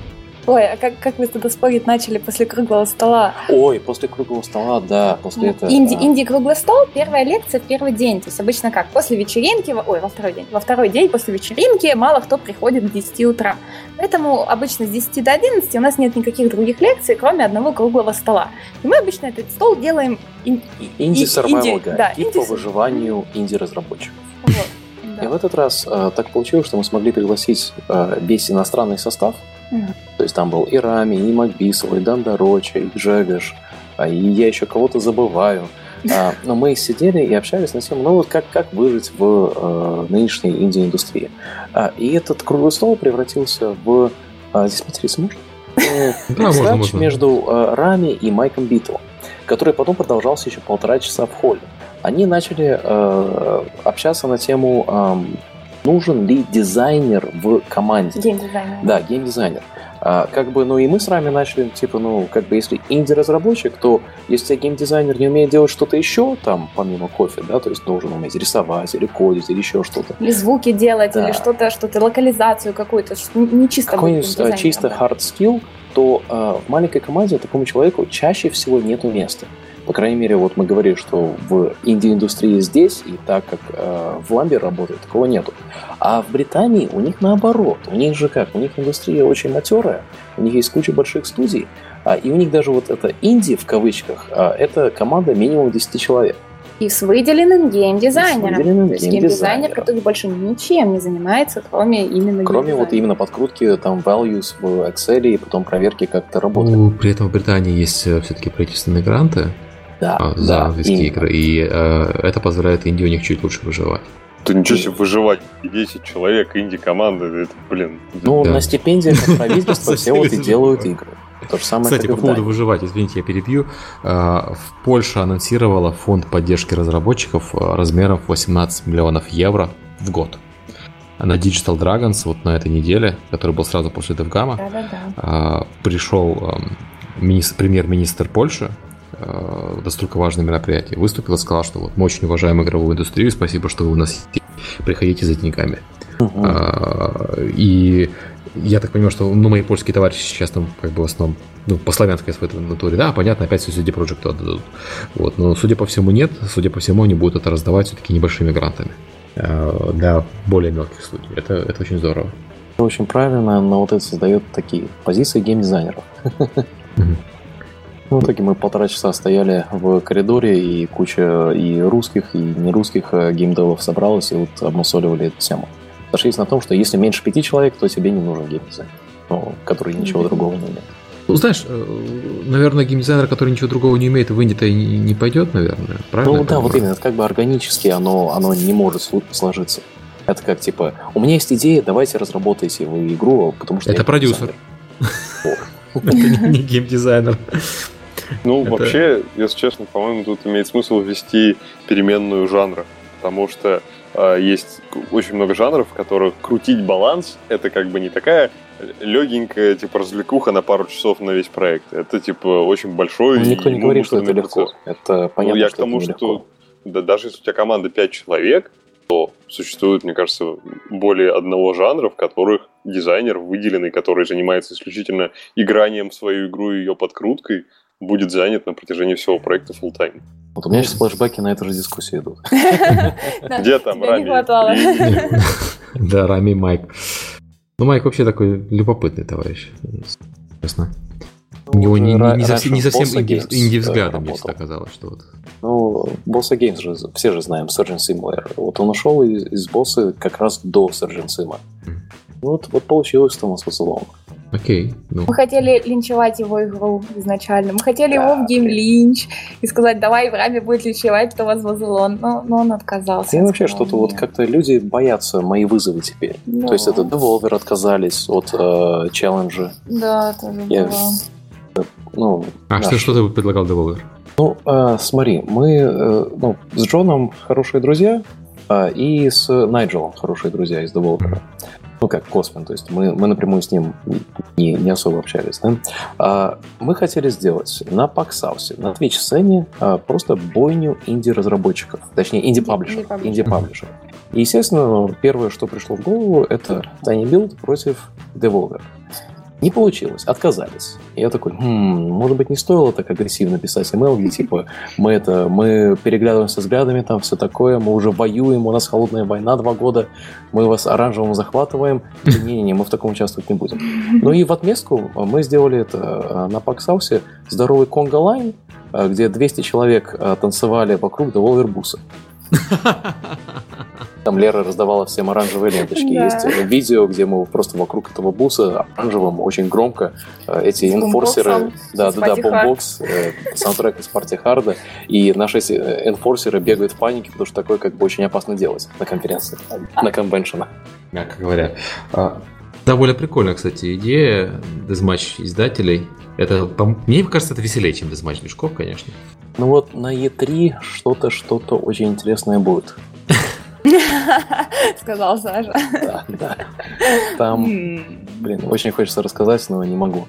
Ой, а как, как вы тогда спорить начали после круглого стола? Ой, после круглого стола, да, после этого. Инди, да. инди круглый стол, первая лекция в первый день. То есть обычно как? После вечеринки, ой, во второй день. Во второй день после вечеринки мало кто приходит к 10 утра. Поэтому обычно с 10 до 11 у нас нет никаких других лекций, кроме одного круглого стола. И мы обычно этот стол делаем... Ин, инди Survival Guide, да, инди... по выживанию инди-разработчиков. Вот. Да. И в этот раз э, так получилось, что мы смогли пригласить э, весь иностранный состав, то есть там был и Рами, и Макбисел, и Дандороча, и Джегаш, а, и я еще кого-то забываю. А, но мы сидели и общались на тему, ну вот как, как выжить в э, нынешней инди-индустрии. А, и этот круглый стол превратился в... Здесь материться можно? Да, между э, Рами и Майком Битлом, который потом продолжался еще полтора часа в холле. Они начали э, общаться на тему нужен ли дизайнер в команде. Геймдизайнер. Да, геймдизайнер. А, как бы, ну и мы с вами начали, типа, ну, как бы, если инди-разработчик, то если тебя геймдизайнер не умеет делать что-то еще, там, помимо кофе, да, то есть должен уметь рисовать или кодить или еще что-то. Или звуки делать, да. или что-то, что-то, локализацию какую-то, не чисто Какой-нибудь а, чисто hard skill, то э, в маленькой команде такому человеку чаще всего нету места. По крайней мере, вот мы говорили, что в инди-индустрии здесь, и так как э, в Ламбе работает, такого нету. А в Британии у них наоборот. У них же как? У них индустрия очень матерая, у них есть куча больших студий, а, и у них даже вот это инди в кавычках, а, это команда минимум 10 человек. И с выделенным геймдизайнером. Выделенным То есть геймдизайнер, который больше ничем не занимается, кроме именно Кроме вот именно подкрутки там values в Excel и потом проверки, как это работает. Ну, при этом в Британии есть э, все-таки правительственные гранты, да, за да, английские игры. И э, это позволяет Индии у них чуть лучше выживать. Ты ничего себе выживать 10 человек, инди-команда, это, блин. Ну, да. на стипендиях от правительства все вот и делают игры. То же самое, Кстати, по поводу выживать, извините, я перебью. А, в Польша анонсировала фонд поддержки разработчиков а, размером 18 миллионов евро в год. На Digital Dragons вот на этой неделе, который был сразу после DevGam, да, да, да. пришел премьер-министр Польши э, настолько важное мероприятие, выступил и сказал, что вот мы очень уважаем игровую индустрию, спасибо, что вы у нас приходите за деньгами. Uh-huh. И я так понимаю, что ну, мои польские товарищи сейчас там как бы в основном ну, по славянской своей натуре, да, понятно, опять все CD Projekt отдадут. Вот, но судя по всему нет, судя по всему они будут это раздавать все-таки небольшими грантами э, для более мелких студий. Это, это очень здорово. Очень правильно, но вот это создает такие позиции геймдизайнеров. Ну, итоге мы полтора часа стояли в коридоре, и куча и русских, и нерусских э, геймдевов собралась, и вот обмусоливали эту тему. Сошлись на том, что если меньше пяти человек, то тебе не нужен геймдизайн, ну, который ничего другого не умеет. Ну, знаешь, э, наверное, геймдизайнер, который ничего другого не умеет, в Инди-то и не пойдет, наверное, правильно? Ну да, вот именно, это как бы органически оно, оно не может сложиться. Это как, типа, у меня есть идея, давайте разработайте вы игру, потому что... Это продюсер. Это не геймдизайнер. Ну, это... вообще, если честно, по-моему, тут имеет смысл ввести переменную жанра, потому что э, есть очень много жанров, в которых крутить баланс — это как бы не такая легенькая, типа, развлекуха на пару часов на весь проект. Это, типа, очень большой... Ну, никто не говорит, что это легко. Это понятно, ну, я к тому, что да, даже если у тебя команда 5 человек, то существует, мне кажется, более одного жанра, в которых дизайнер выделенный, который занимается исключительно игранием в свою игру и ее подкруткой, будет занят на протяжении всего проекта full time. Вот у меня сейчас флешбеки на эту же дискуссию идут. Где там Рами? Да, Рами Майк. Ну, Майк вообще такой любопытный товарищ, честно. У него не, не, не, совсем, не совсем инди, инди взглядом мне всегда казалось, что вот. Ну, Босса Games же, все же знаем, Surgeon Simulator. Вот он ушел из, из босса как раз до Surgeon Sim. Mm. Вот, вот получилось с Томас Вацеловым. Окей. Ну. Мы хотели линчевать его игру изначально. Мы хотели да, его в Game Линч и сказать, давай в раме будет линчевать Томас Вазелон. Но, но он отказался. И вообще что-то вот как-то люди боятся мои вызовы теперь. Да. То есть это Devolver отказались от э, челленджа. Да, тоже Я... было. Ну, а что, что ты предлагал Devolver? Ну, э, смотри, мы э, ну, с Джоном хорошие друзья, э, и с Найджелом хорошие друзья из Devolver. Ну как Космин, то есть мы, мы напрямую с ним не, не особо общались. Да? А, мы хотели сделать на Паксаусе, на Twitch-сцене а, просто бойню инди-разработчиков, точнее инди-паблишеров. Инди-паблишеров. И, естественно, первое, что пришло в голову, это Tiny Build против Devolver. Не получилось, отказались. И я такой, хм, может быть, не стоило так агрессивно писать email, где типа мы это, мы переглядываемся взглядами, там все такое, мы уже воюем, у нас холодная война два года, мы вас оранжевым захватываем. Не-не-не, мы в таком участвовать не будем. Ну и в отместку мы сделали это э, на Паксаусе здоровый conga line, э, где 200 человек э, танцевали вокруг Devolver booth а. Там Лера раздавала всем оранжевые ленточки. Да. Есть э, видео, где мы просто вокруг этого booth а оранжевым очень громко э, эти с enforcer ы... Да, да, да, бомбокс, э, саундтрек из Party Hard а. И наши enforcer ы бегают в панике, потому что такое как бы очень опасно делать на конференции, на конвеншенах. Мягко говоря. А, довольно прикольная, кстати, идея дезматч издателей. Это, мне кажется, это веселее, чем дезматч движков, конечно. Ну вот на E3 что-то, что-то очень интересное будет. Сказал Саша. Да, да. Там, блин, очень хочется рассказать, но не могу.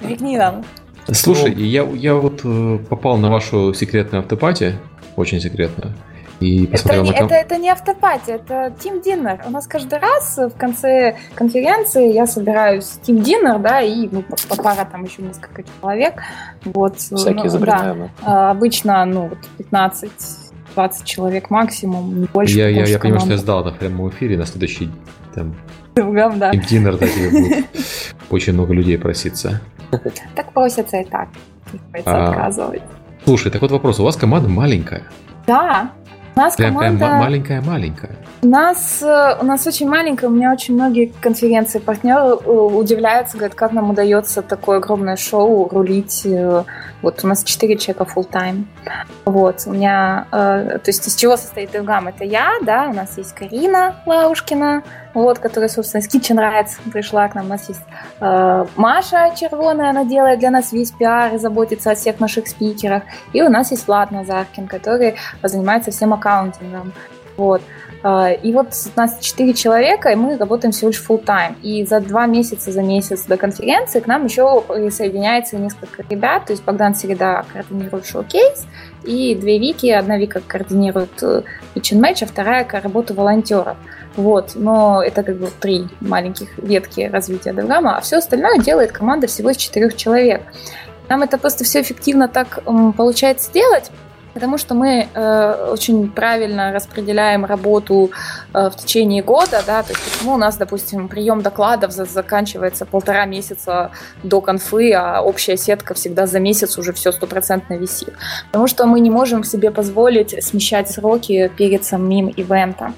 Викни нам. Слушай, ну, я, я вот э, попал на вашу секретную автопати, очень секретную. И посмотрел это, на это, это не автопати, это Team Dinner. У нас каждый раз в конце конференции я собираюсь Team Dinner, да, и ну, по, по пара там еще несколько человек. Вот, Всякие ну, да. А, обычно, ну, вот 15 20 человек максимум, не больше. Я, я, я понимаю, что я сдал это в прямом эфире на следующий там Другом, да. Динер, да, тебе будет очень много людей проситься. Так просятся и так. Приходится а, отказывать. Слушай, так вот вопрос. У вас команда маленькая. Да. У нас Прям команда... маленькая-маленькая. У нас, э, у нас очень маленькая, у меня очень многие конференции партнеры э, удивляются, говорят, как нам удается такое огромное шоу рулить. Э, вот у нас 4 человека full time. Вот, у меня, то есть из чего состоит DevGam? Это я, да, у нас есть Карина Лаушкина, вот, которая, собственно, из Kitchen Rights пришла к нам. У нас есть э, Маша Червоная, она делает для нас весь пиар и заботится о всех наших спикерах. И у нас есть Влад Назаркин, который занимается всем аккаунтингом. Вот. А, и вот у нас 4 человека, и мы работаем всего лишь full time. И за два месяца, за месяц до конференции к нам еще присоединяется несколько ребят. То есть Богдан Середа координирует шоу-кейс, и две Вики, одна Вика координирует pitch and match, а вторая работу волонтеров. Вот, но это как бы три маленьких ветки развития Девгама, а все остальное делает команда всего из четырех человек. Нам это просто все эффективно так получается делать, Потому что мы э, очень правильно распределяем работу э, в течение года, да, то есть почему у нас, допустим, прием докладов за, заканчивается полтора месяца до конфы, а общая сетка всегда за месяц уже все стопроцентно висит. Потому что мы не можем себе позволить смещать сроки перед самим ивентом.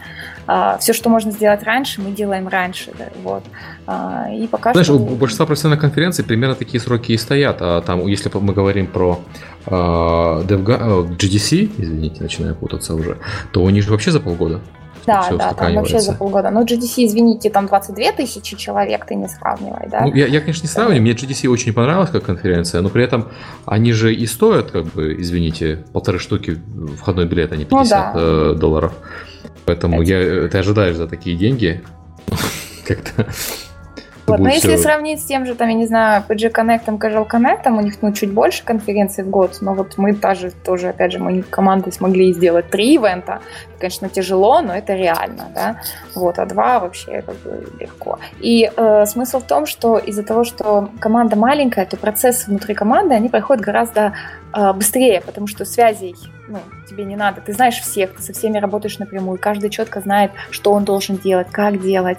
А, все, что можно сделать раньше, мы делаем раньше. Да, вот. А, и пока Знаешь, что... у большинства профессиональных конференций примерно такие сроки и стоят. А там, если мы говорим про uh, DevGa, GDC, извините, начинаю путаться уже, то у них же вообще за полгода. Да, да, там вообще за полгода. Но GDC, извините, там 22 тысячи человек, ты не сравнивай, да? Ну, я, я, конечно, не сравниваю. Мне GDC очень понравилась как конференция, но при этом они же и стоят, как бы, извините, полторы штуки входной билет, а не 50 ну, да. Э, долларов. Поэтому я, ты ожидаешь за такие деньги как-то вот, но если сравнить с тем же, там, я не знаю, PG Connect, Casual Connect, у них ну, чуть больше конференций в год, но вот мы даже тоже, опять же, мы командой смогли сделать три ивента. конечно, тяжело, но это реально, да. Вот, а два вообще как бы легко. И э, смысл в том, что из-за того, что команда маленькая, то процессы внутри команды, они проходят гораздо э, быстрее, потому что связей ну, тебе не надо. Ты знаешь всех, ты со всеми работаешь напрямую, каждый четко знает, что он должен делать, как делать.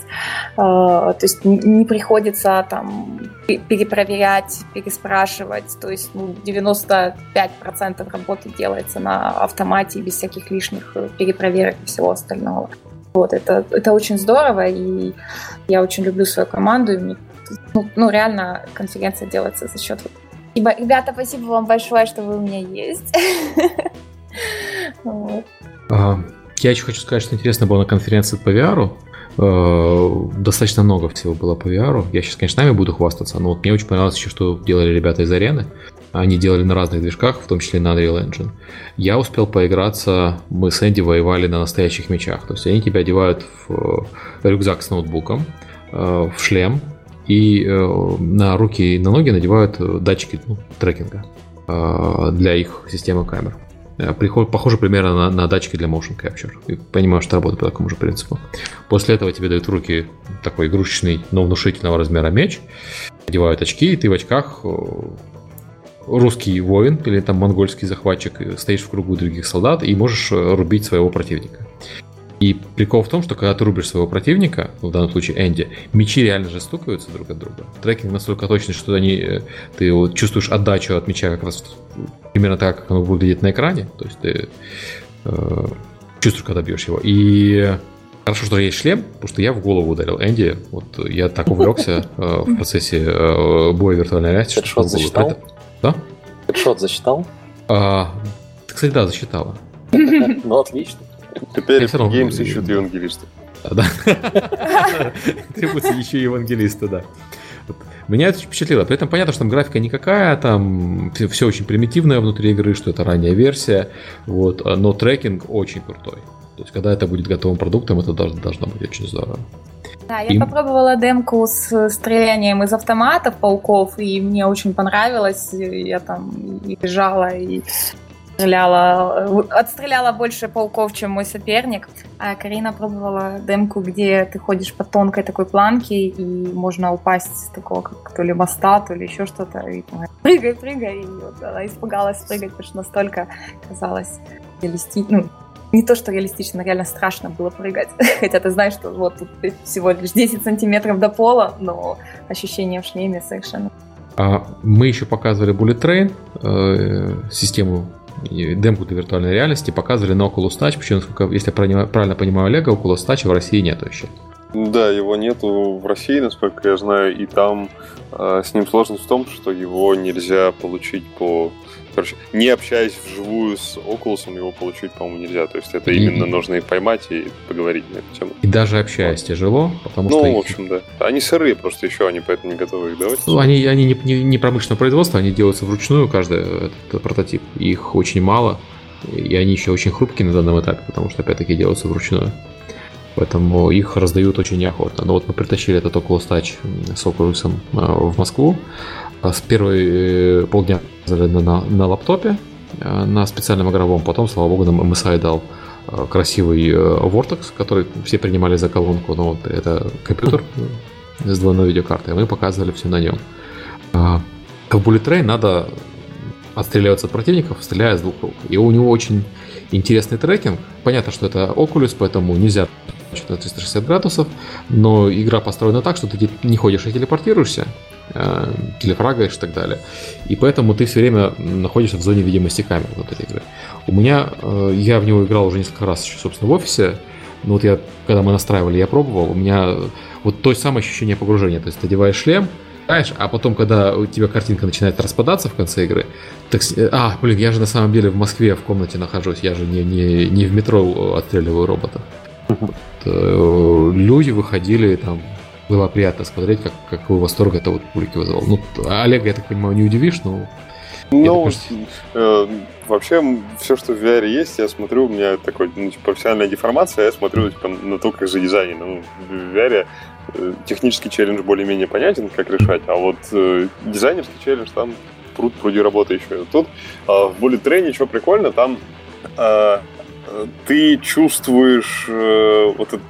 Э, то есть не приходится там перепроверять, переспрашивать. То есть ну, 95% работы делается на автомате без всяких лишних э, перепроверок и всего остального. Вот, это, это очень здорово, и я очень люблю свою команду, и мне, ну, ну, реально конференция делается за счет вот Спасибо. Ребята, спасибо вам большое, что вы у меня есть. А, я еще хочу сказать, что интересно было на конференции по VR. А, достаточно много всего было по VR. Я сейчас, конечно, нами буду хвастаться, но вот мне очень понравилось еще, что делали ребята из арены. Они делали на разных движках, в том числе на Unreal Engine. Я успел поиграться, мы с Энди воевали на настоящих мечах. То есть они тебя одевают в э, рюкзак с ноутбуком, э, в шлем, и э, на руки и на ноги надевают датчики ну, трекинга для их системы камер. Э, похоже примерно на, на датчики для motion capture. И понимаю, что работает по такому же принципу. После этого тебе дают в руки такой игрушечный, но внушительного размера меч, одевают очки, и ты в очках э, русский воин или там монгольский захватчик, э, стоишь в кругу других солдат и можешь рубить своего противника. И прикол в том, что когда ты рубишь своего противника, в данном случае Энди, мечи реально же стукаются друг от друга. Трекинг настолько точный, что они, ты вот чувствуешь отдачу от меча как раз примерно так, как оно выглядит на экране. То есть ты э, чувствуешь, когда бьешь его. И хорошо, что есть шлем, потому что я в голову ударил Энди. Вот я так увлекся э, в процессе э, боя виртуальной реальности. Хедшот засчитал? Да? Хедшот засчитал? А, кстати, да, засчитала. Ну, отлично. Теперь Games ищут евангелисты. Да. Требуется еще евангелисты, да. Меня это впечатлило. При этом понятно, что там графика никакая, там все очень примитивное внутри игры, что это ранняя версия, вот, но трекинг очень крутой. То есть, когда это будет готовым продуктом, это должно, должно быть очень здорово. Да, я и... попробовала демку с стрелянием из автоматов пауков, и мне очень понравилось. Я там и бежала, и стреляла, отстреляла больше пауков, чем мой соперник. А Карина пробовала демку, где ты ходишь по тонкой такой планке, и можно упасть с такого, как то ли моста, то ли еще что-то. И прыгай, прыгай. И вот она испугалась прыгать, потому что настолько казалось реалистично. Ну, не то, что реалистично, реально страшно было прыгать. Хотя ты знаешь, что вот тут всего лишь 10 сантиметров до пола, но ощущение в шлеме совершенно. А мы еще показывали Bullet Train, э, систему демку для виртуальной реальности показывали на Oculus Touch, причем, если я правильно понимаю Олега, Oculus Touch в России нету еще. Да, его нету в России, насколько я знаю, и там э, с ним сложность в том, что его нельзя получить по Короче, не общаясь вживую с Oculus, его получить, по-моему, нельзя. То есть это и... именно нужно и поймать и поговорить на эту тему. И даже общаясь тяжело, потому ну, что... Ну, в общем, да. Они сырые просто еще, они поэтому не готовы их давать. Ну, они, они не, не, не промышленное производство, они делаются вручную, каждый этот прототип. Их очень мало, и они еще очень хрупкие на данном этапе, потому что, опять-таки, делаются вручную. Поэтому их раздают очень неохотно. Но вот мы притащили этот Oculus Touch с Oculus в Москву. А с первой э, полдня на, на лаптопе, э, на специальном игровом. Потом, слава богу, нам MSI дал э, красивый Vortex, который все принимали за колонку. Но вот это компьютер с двойной видеокартой. Мы показывали все на нем. А, в Bullet Train надо отстреливаться от противников, стреляя с двух рук. И у него очень интересный трекинг. Понятно, что это Oculus, поэтому нельзя на 360 градусов, но игра построена так, что ты не ходишь и телепортируешься, э, телефрагаешь и так далее. И поэтому ты все время находишься в зоне видимости камеры внутри игры. У меня, э, я в него играл уже несколько раз еще, собственно, в офисе, но вот я, когда мы настраивали, я пробовал, у меня вот то самое ощущение погружения, то есть ты одеваешь шлем, знаешь, а потом, когда у тебя картинка начинает распадаться в конце игры, так, а, блин, я же на самом деле в Москве в комнате нахожусь, я же не, не, не в метро отстреливаю робота. Э, люди выходили там было приятно смотреть, как, какой восторг это вот публики вызвал. Ну, Олега, я так понимаю, не удивишь, но... Ну, э, вообще, все, что в VR есть, я смотрю, у меня такой, ну, типа, профессиональная деформация, я смотрю, типа, на то, как же дизайн. Ну, в VR э, технический челлендж более-менее понятен, как решать, а вот э, дизайнерский челлендж там пруд пруди работы еще. Тут э, в Bullet Train что прикольно, там э, ты чувствуешь э, вот это,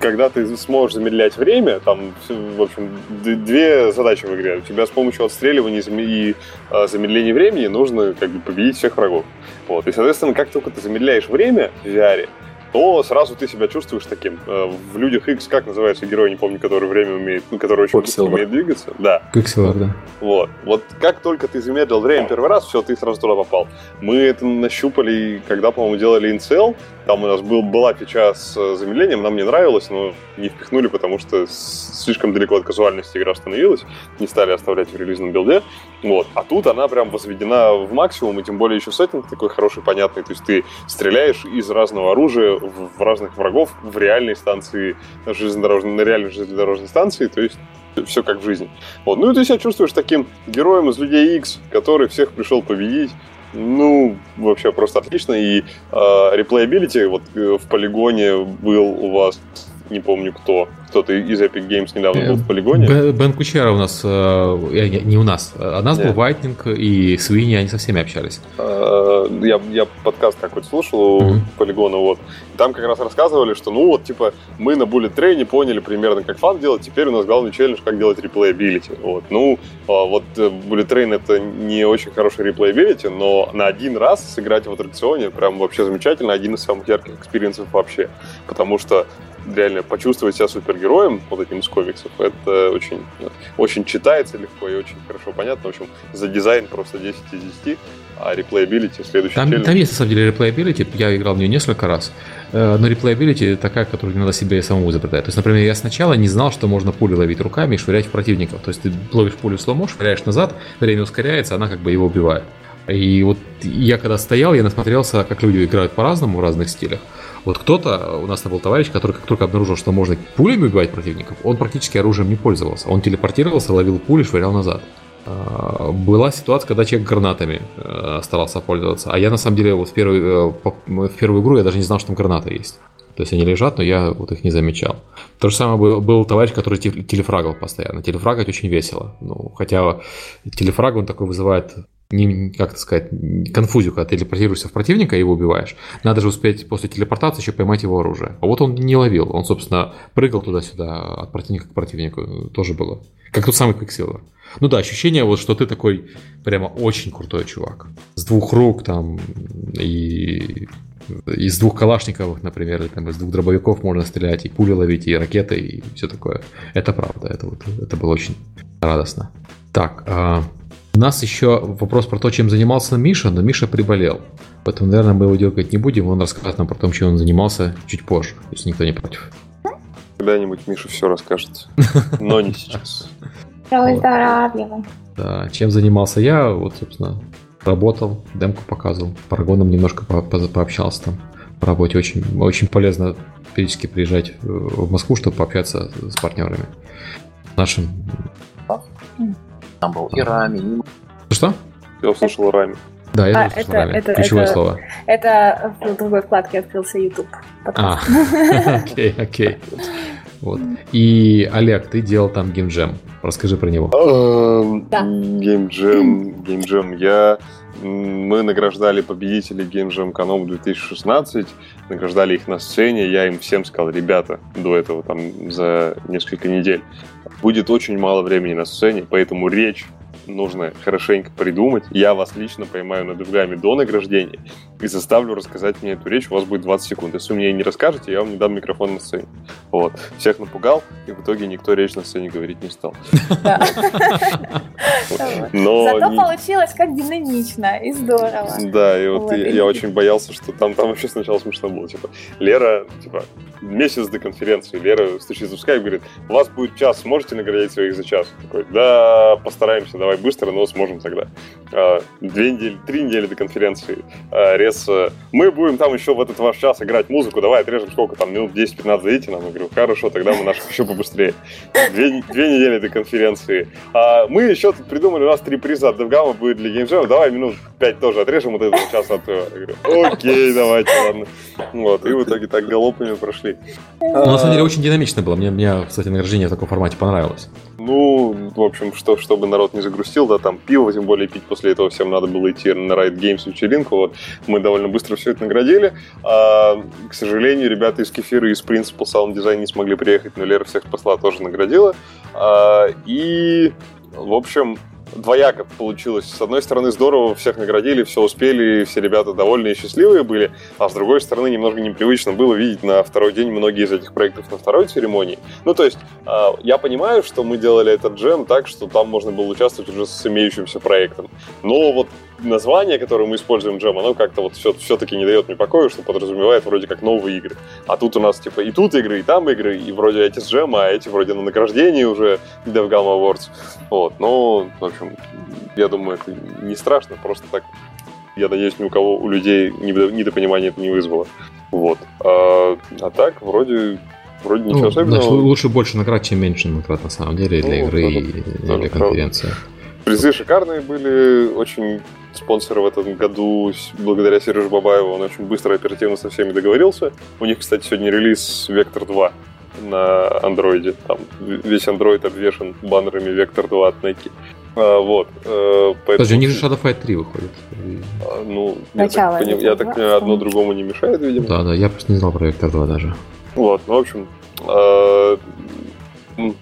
когда ты сможешь замедлять время, там, в общем, две задачи в игре. У тебя с помощью отстреливания и э, замедления времени нужно как бы победить всех врагов. Вот. И, соответственно, как только ты замедляешь время в VR, то сразу ты себя чувствуешь таким. Э, в Людях X, как называется герой, не помню, который время умеет, ну, который очень быстро умеет двигаться. Да. Quicksilver, да. Вот. Вот как только ты замедлил время первый раз, все, ты сразу туда попал. Мы это нащупали, когда, по-моему, делали инцел, там у нас был, была фича с э, замедлением, нам не нравилось, но не впихнули, потому что слишком далеко от казуальности игра становилась, не стали оставлять в релизном build е. Вот. А тут она прям возведена в максимум, и тем более еще сеттинг такой хороший, понятный. То есть ты стреляешь из разного оружия в, разных врагов в реальной станции железнодорожной, на реальной железнодорожной станции, то есть все как в жизни. Вот. Ну и ты себя чувствуешь таким героем из Людей X, который всех пришел победить, ну, вообще просто отлично. И э, replayability вот в полигоне был у вас, не помню кто, кто-то из Epic Games недавно был в полигоне. Бен Кучера у нас, э, не у нас, а нас был Вайтнинг и Свиньи, они со всеми общались. Э, я, я подкаст какой-то слушал у mm-hmm. Polygon а, вот. Там как раз рассказывали, что ну вот, типа, мы на Bullet Train поняли примерно, как fun делать, теперь у нас главный челлендж, как делать replayability. Вот. Ну, вот э, Bullet Train это не очень хороший replayability, но на один раз сыграть в аттракционе прям вообще замечательно, один из самых ярких experience ов вообще. Потому что реально почувствовать себя супергероем вот этим из комиксов, это очень, очень читается легко и очень хорошо понятно. В общем, за дизайн просто 10 из 10, а replayability следующий там, там есть, на самом деле, replayability, я играл в нее несколько раз, э, но replayability такая, которую надо себе самому изобретать. То есть, например, я сначала не знал, что можно пули ловить руками и швырять в противников. То есть ты ловишь пулю в slow-mo, швыряешь назад, время ускоряется, она как бы его убивает. И вот я когда стоял, я насмотрелся, как люди играют по-разному в разных стилях. Вот кто-то, у нас там был товарищ, который как только обнаружил, что можно пулями убивать противников, он практически оружием не пользовался. Он телепортировался, ловил пули, швырял назад. А, была ситуация, когда человек гранатами э, старался пользоваться. А я на самом деле вот в, первый, э, в первую игру я даже не знал, что там гранаты есть. То есть они лежат, но я вот их не замечал. То же самое был, был товарищ, который телефрагал постоянно. Телефрагать очень весело. Ну, хотя телефраг он такой вызывает не, как это сказать, конфузию, когда ты телепортируешься в противника и его убиваешь. Надо же успеть после телепортации еще поймать его оружие. А вот он не ловил. Он, собственно, прыгал туда-сюда от противника к противнику. Тоже было. Как тот самый Quicksilver. Ну да, ощущение вот, что ты такой прямо очень крутой чувак. С двух рук там и из двух калашниковых, например, или там из двух дробовиков можно стрелять, и пули ловить, и ракеты, и все такое. Это правда, это, вот, это было очень радостно. Так, а, У нас еще вопрос про то, чем занимался Миша, но Миша приболел. Поэтому, наверное, мы его дергать не будем. Он расскажет нам про то, чем он занимался чуть позже, если никто не против. Когда-нибудь Миша все расскажет. Но не сейчас. Выздоравливай. Да, чем занимался я, вот, собственно, работал, демку показывал, парагоном немножко по по пообщался там по работе. Очень, очень полезно периодически приезжать в Москву, чтобы пообщаться с партнерами. Нашим. Там был и Рами, и... Что? Я услышал Рами. Да, я А, это- Рами. это- Ключевое это- слово. Это в другой вкладке открылся YouTube. А, окей, окей. Вот. И, Олег, ты делал там геймджем. Расскажи про него. Да. Геймджем, геймджем. Я мы награждали победителей Game Jam Canom 2016, награждали их на сцене, я им всем сказал, ребята, до этого, там, за несколько недель, будет очень мало времени на сцене, поэтому речь нужно хорошенько придумать. Я вас лично поймаю над углами до награждения и заставлю рассказать мне эту речь. У вас будет 20 секунд. Если вы мне не расскажете, я вам не дам микрофон на сцене. Вот. Всех напугал, и в итоге никто речь на сцене говорить не стал. Зато получилось как динамично и здорово. Да, и вот, я, очень боялся, что там, вообще сначала смешно было. Типа, Лера, типа, месяц до конференции, Лера стучится в скайп и говорит, у вас будет час, сможете наградить своих за час? Такой, да, постараемся, давай быстро, но сможем тогда. А, две недели, три недели до конференции. А, Рез, а, мы будем там еще в этот ваш час играть музыку, давай отрежем сколько там, минут 10-15 дадите нам? Я говорю, хорошо, тогда мы наших еще побыстрее. Две, две недели до конференции. А, мы еще тут придумали, у нас три приза от DevGam будет для геймджема, давай минут пять тоже отрежем вот этого часа от твоего. Я говорю, окей, давайте, ладно. Вот, и в итоге так галопами прошли. Ну, на самом деле очень динамично было. Мне, мне, кстати, награждение в таком формате понравилось. Ну, в общем, что, чтобы народ не загрустил, да, там пиво, тем более пить после этого всем надо было идти на Riot Games вечеринку, вот, мы довольно быстро все это наградили, а, к сожалению, ребята из Кефира и из Principal Sound Design не смогли приехать, но Лера всех посла тоже наградила, А, и, в общем, двояко получилось. С одной стороны, здорово, всех наградили, все успели, все ребята довольные и счастливые были, а с другой стороны, немного непривычно было видеть на второй день многие из этих проектов на второй церемонии. Ну, то есть, а, я понимаю, что мы делали этот джем так, что там можно было участвовать уже с имеющимся проектом. Но вот название, которое мы используем джем, оно как-то вот все, все-таки не дает мне покоя, что подразумевает вроде как новые игры. А тут у нас типа и тут игры, и там игры, и вроде эти с джема, а эти вроде на награждении уже DevGam Awards. Вот, ну, в общем, я думаю, это не страшно, просто так, я надеюсь, ни у кого, у людей недо- недопонимания это не вызвало. Вот. А, а так, вроде, вроде ничего Ну, особенного. значит, лучше больше наград, чем меньше наград на самом деле для Ну, игры да, и да, для конференции. Призы шикарные были, очень спонсоры в этом году, благодаря Сереже Бабаеву, он очень быстро и оперативно со всеми договорился. У них, кстати, сегодня релиз Vector 2 на андроиде. Там весь андроид обвешен баннерами Vector 2 от Nike. А, вот. э, поэтому- Подожди, у них же Shadow Fight 3 выходит. А, Ну, Начало я так, пони- Vector я так 2, понимаю, одно другому не мешает, видимо. Да, да, я просто не знал про Vector 2 даже. Вот, ну, в общем, м,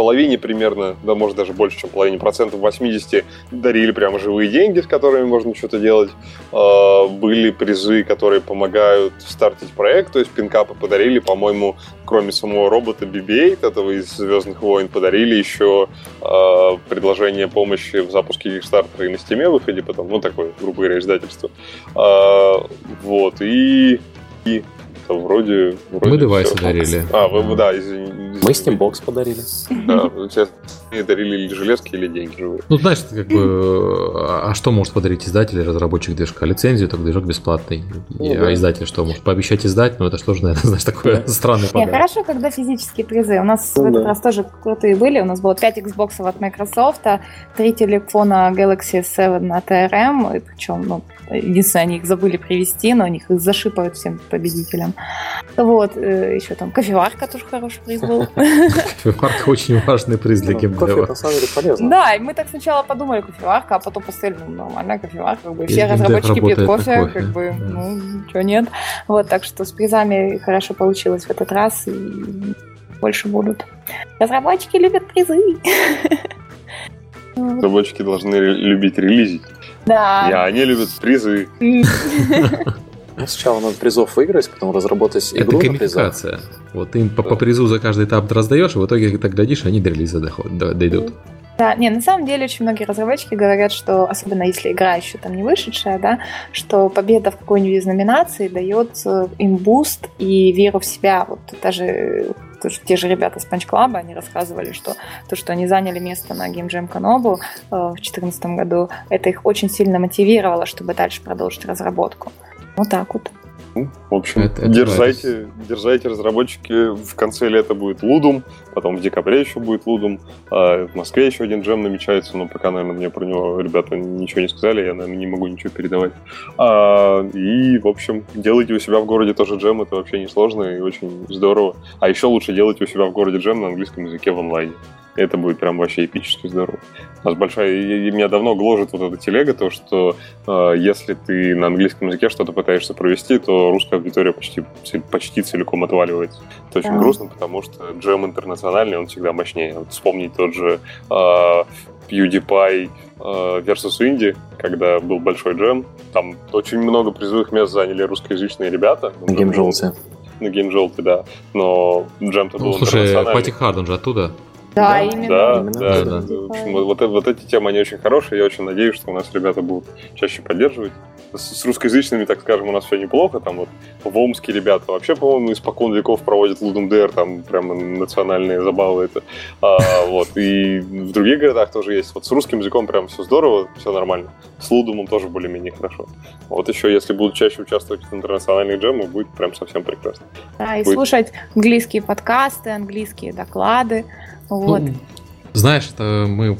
половине примерно, да, может даже больше, чем половине, процентов 80 дарили прямо живые деньги, с которыми можно что-то делать. Э, были призы, которые помогают стартить проект, то есть пинкапы подарили, по-моему, кроме самого робота BB-8, этого из «Звездных войн», подарили еще э, предложение помощи в запуске Kickstarter и на Steam выходе потом, ну, такое, грубо говоря, издательство. Э, вот, и... и это вроде, вроде Мы девайсы всё. дарили. А, вы, да, извини. Мы Steambox подарили. Да, сейчас дарили или железки, или деньги живые. Ну, знаешь, как бы... А а что может подарить издатель или разработчик движка? Лицензию, так движок бесплатный. Ну, да. А издатель что? Может пообещать издать? Ну, это что же, наверное, знаешь, такое странный Не, подарок. хорошо, когда физические призы. У нас Ну в этот да. раз тоже крутые были. У нас было 5 Xbox от Microsoft, а 3 телефона Galaxy S7 от ARM. И причем, ну, единственное, они их забыли привезти, но у них их зашипают всем победителям. Вот, э, еще там кофеварка тоже хороший приз был. Кофеварка очень важный приз для Ну, геймдева. на самом деле полезно. Да, и мы так сначала подумали кофеварка, а потом посмотрели, ну, нормальная кофеварка, как бы все разработчики пьют кофе, как бы, ну, ничего нет. Вот, так что с призами хорошо получилось в этот раз, и больше будут. Разработчики любят призы. Разработчики должны любить релизить. Да. И они любят призы. Ну, сначала надо призов выиграть, потом разработать Это игру призах. геймификация. Вот ты им по, по призу за каждый этап раздаешь, и в итоге, ты так глядишь, они до релиза доход- до- дойдут. Да, не, на самом деле очень многие разработчики говорят, что, особенно если игра еще там не вышедшая, да, что победа в какой-нибудь из номинаций дает э, им буст и веру в себя. Вот даже те же ребята с Punch Club, они рассказывали, что то, что они заняли место на Game Jam Kanobu э, в 2014 году, это их очень сильно мотивировало, чтобы дальше продолжить разработку. Вот так вот. Ну, в общем, это, это дерзайте, дерзайте, разработчики. В конце лета будет Ludum, потом в декабре еще будет Ludum. А в Москве еще один джем намечается, но пока, наверное, мне про него ребята ничего не сказали, я, наверное, не могу ничего передавать. А, и, в общем, делайте у себя в городе тоже джем, это вообще не сложно и очень здорово. А еще лучше делать у себя в городе джем на английском языке в онлайне. Это будет прям вообще эпически здорово. У нас большая... И, меня давно гложет вот эта телега, то, что э, если ты на английском языке что-то пытаешься провести, то русская аудитория почти, почти целиком отваливается. Это очень да. грустно, потому что джем интернациональный, он всегда мощнее. Вот вспомнить тот же э, PewDiePie э, versus Indie, когда был большой джем, там очень много призовых мест заняли русскоязычные ребята. На геймжолте. На геймжолте, да. Но джем-то ну, был Слушай, Пати Хард, он же оттуда. Да, да, именно. Да, именно да, да. да. В общем, вот, вот эти темы, они очень хорошие. Я очень надеюсь, что у нас ребята будут чаще поддерживать. С, с русскоязычными, так скажем, у нас все неплохо. Там вот в Омске ребята вообще, по-моему, испокон веков проводят Лудендер, там прямо национальные забавы это. А, вот. И в других городах тоже есть. Вот с русским языком прям все здорово, все нормально. С Лудумом тоже более-менее хорошо. Вот еще, если будут чаще участвовать в интернациональных джемах, будет прям совсем прекрасно. Да, и будет... слушать английские подкасты, английские доклады. Вот. Ну, знаешь, это мы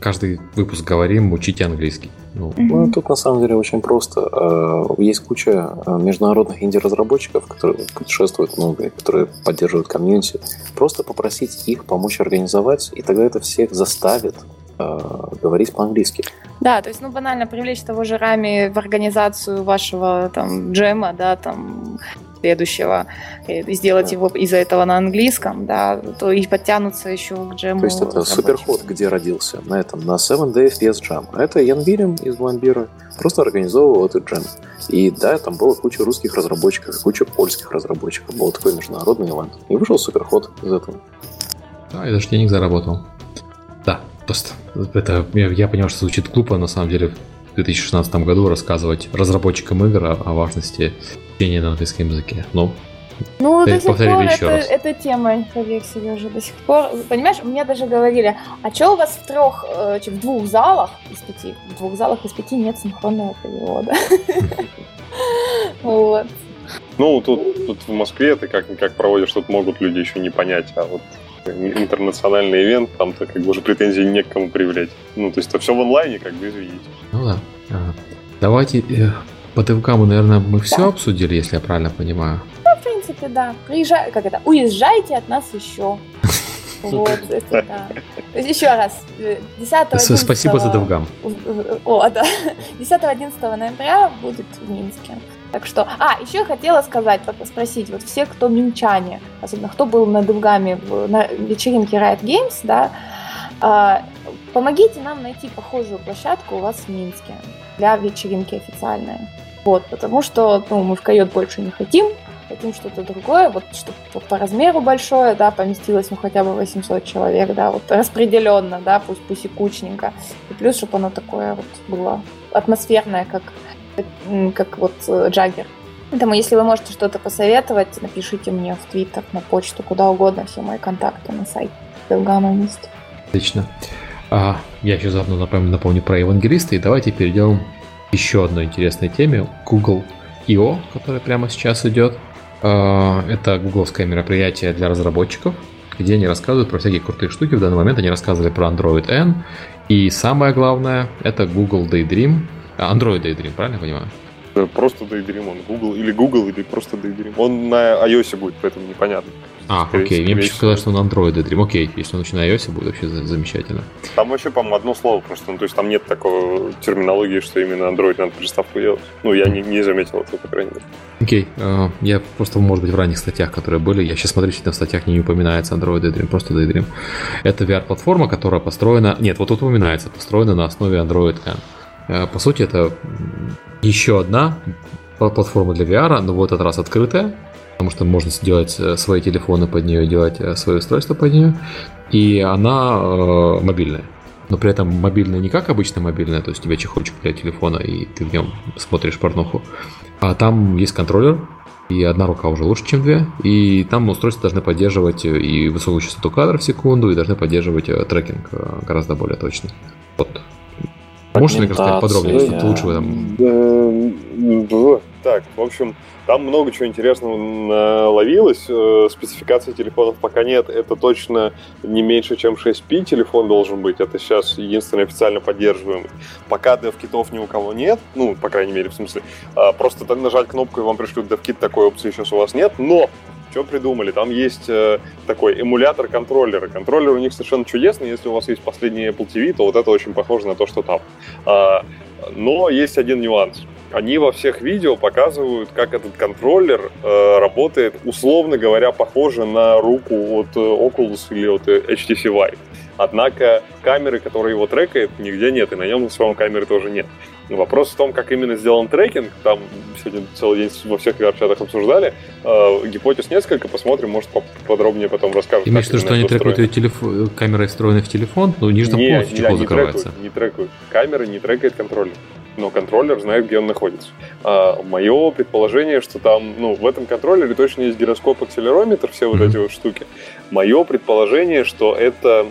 каждый выпуск говорим, учите английский. Ну. ну, тут на самом деле очень просто. Э, есть куча э, международных инди-разработчиков, которые путешествуют много, которые поддерживают комьюнити. Просто попросить их помочь организовать, и тогда это всех заставит э, говорить по-английски. Да, то есть, ну, банально привлечь того же Рами в организацию вашего там джема, да, там следующего, и сделать его из-за этого на английском, да, то и подтянуться еще к джему. То есть это суперход, где родился, на этом, на 7 Days Yes Jam. Это Ян Вильям из Бломбира просто организовывал этот джем. И да, там было куча русских разработчиков, куча польских разработчиков. Был такой международный ивент. И вышел суперход из этого. Да, я даже денег заработал. Да, просто это я, я понимаю, что звучит глупо, на самом деле в 2016 году рассказывать разработчикам игр о, о важности чтения на английском языке. Ну, ну, до сих пор это, раз. это тема, поверь, Сережа, до сих пор. Понимаешь, мне даже говорили, а что у вас в трех, э, в двух залах из пяти, в двух залах из пяти нет синхронного перевода. Вот. Ну, тут, тут в Москве ты как, как проводишь, тут могут люди еще не понять, а вот интернациональный ивент, там-то как бы уже претензий не к кому привлечь. Ну, то есть это все в онлайне, как бы, извините. Ну да. Ага. Давайте э, по ТВК наверное, мы все да. обсудили, если я правильно понимаю. Ну, в принципе, да. Приезжай, как это, уезжайте от нас еще. Вот, это да. Еще раз, 10 Спасибо за Довгам. О, да. 10-11 ноября будет в Минске. Так что, а, еще хотела сказать, спросить, вот все, кто минчане, особенно кто был на Довгаме на вечеринке Riot Games, да, а, помогите нам найти похожую площадку у вас в Минске для вечеринки официальной. Вот, потому что ну, мы в койот больше не хотим, хотим что-то другое, вот чтобы по размеру большое, да, поместилось ну хотя бы 800 человек, да, вот распределенно, да, пусть пусть и кучненько, и плюс, чтобы оно такое вот было атмосферное, как, как вот э, Джаггер. Поэтому, если вы можете что-то посоветовать, напишите мне в Твиттер, на почту, куда угодно, все мои контакты на сайте Белгама есть. Отлично. А, я еще заодно напомню, напомню про евангелиста, и давайте перейдем еще одной интересной теме Google I.O., которая прямо сейчас идет. А, это гугловское мероприятие для разработчиков, где они рассказывают про всякие крутые штуки. В данный момент они рассказывали про Android N. И самое главное, это Google Daydream. Android Daydream, правильно я понимаю? Просто Daydream, он Google, или Google, или просто Daydream. Он на iOS будет, поэтому непонятно. А, Скорее окей. Мне почему сказали, что он Android Dream. Окей, если он очень на iOS, будет вообще замечательно. Там вообще, по-моему, одно слово просто. Ну, то есть там нет такой терминологии, что именно Android надо приставку делать. Ну, я не, не заметил этого, по крайней мере. Окей. Uh, я просто, может быть, в ранних статьях, которые были, я сейчас смотрю, что в статьях не упоминается Android Daydream, просто Daydream. Это VR-платформа, которая построена... Нет, вот тут упоминается, построена на основе Android N. Uh, по сути, это еще одна платформа для VR, но в этот раз открытая, потому что можно сделать э, свои телефоны под нее, делать э, свои устройства под нее, и она э, мобильная. но при этом мобильная не как обычная мобильная, то есть у тебя чехольчик для телефона, и ты в нем смотришь порнуху. А там есть контроллер, и одна рука уже лучше, чем две. И там устройства должны поддерживать и высокую частоту кадров в секунду, и должны поддерживать э, трекинг э, гораздо более точно. Вот. Можешь мне рассказать подробнее, что ты лучше в этом? Так, в общем, там много чего интересного наловилось. Э, спецификации телефонов пока нет. Это точно не меньше, чем 6P телефон должен быть. Это сейчас единственный официально поддерживаемый. Пока DevKitов ни у кого нет, ну, по крайней мере, в смысле, а, просто нажать кнопку и вам пришлют DevKit, такой опции сейчас у вас нет. Но что придумали? Там есть э, такой эмулятор контроллера. Контроллер у них совершенно чудесный. Если у вас есть последний Apple TV, то вот это очень похоже на то, что там. А, но есть один нюанс они во всех видео показывают, как этот контроллер э, работает, условно говоря, похоже на руку от э, Oculus или от HTC Vive. Однако камеры, которая его трекает, нигде нет, и на нем самом камеры тоже нет. Вопрос в том, как именно сделан трекинг, там сегодня целый день во всех VR-чатах обсуждали. Э, гипотез несколько, посмотрим, может подробнее потом расскажут. Имеешь в виду, что они трекают ее телефон, камерой встроенной в телефон, но нижнем не, полностью чехол не, закрывается? Трекают, не трекают. Камера не трекает контроллер но контроллер знает, где он находится. А, мое предположение, что там, ну, в этом контроллере точно есть гироскоп, акселерометр, все вот эти вот штуки. Мое предположение, что это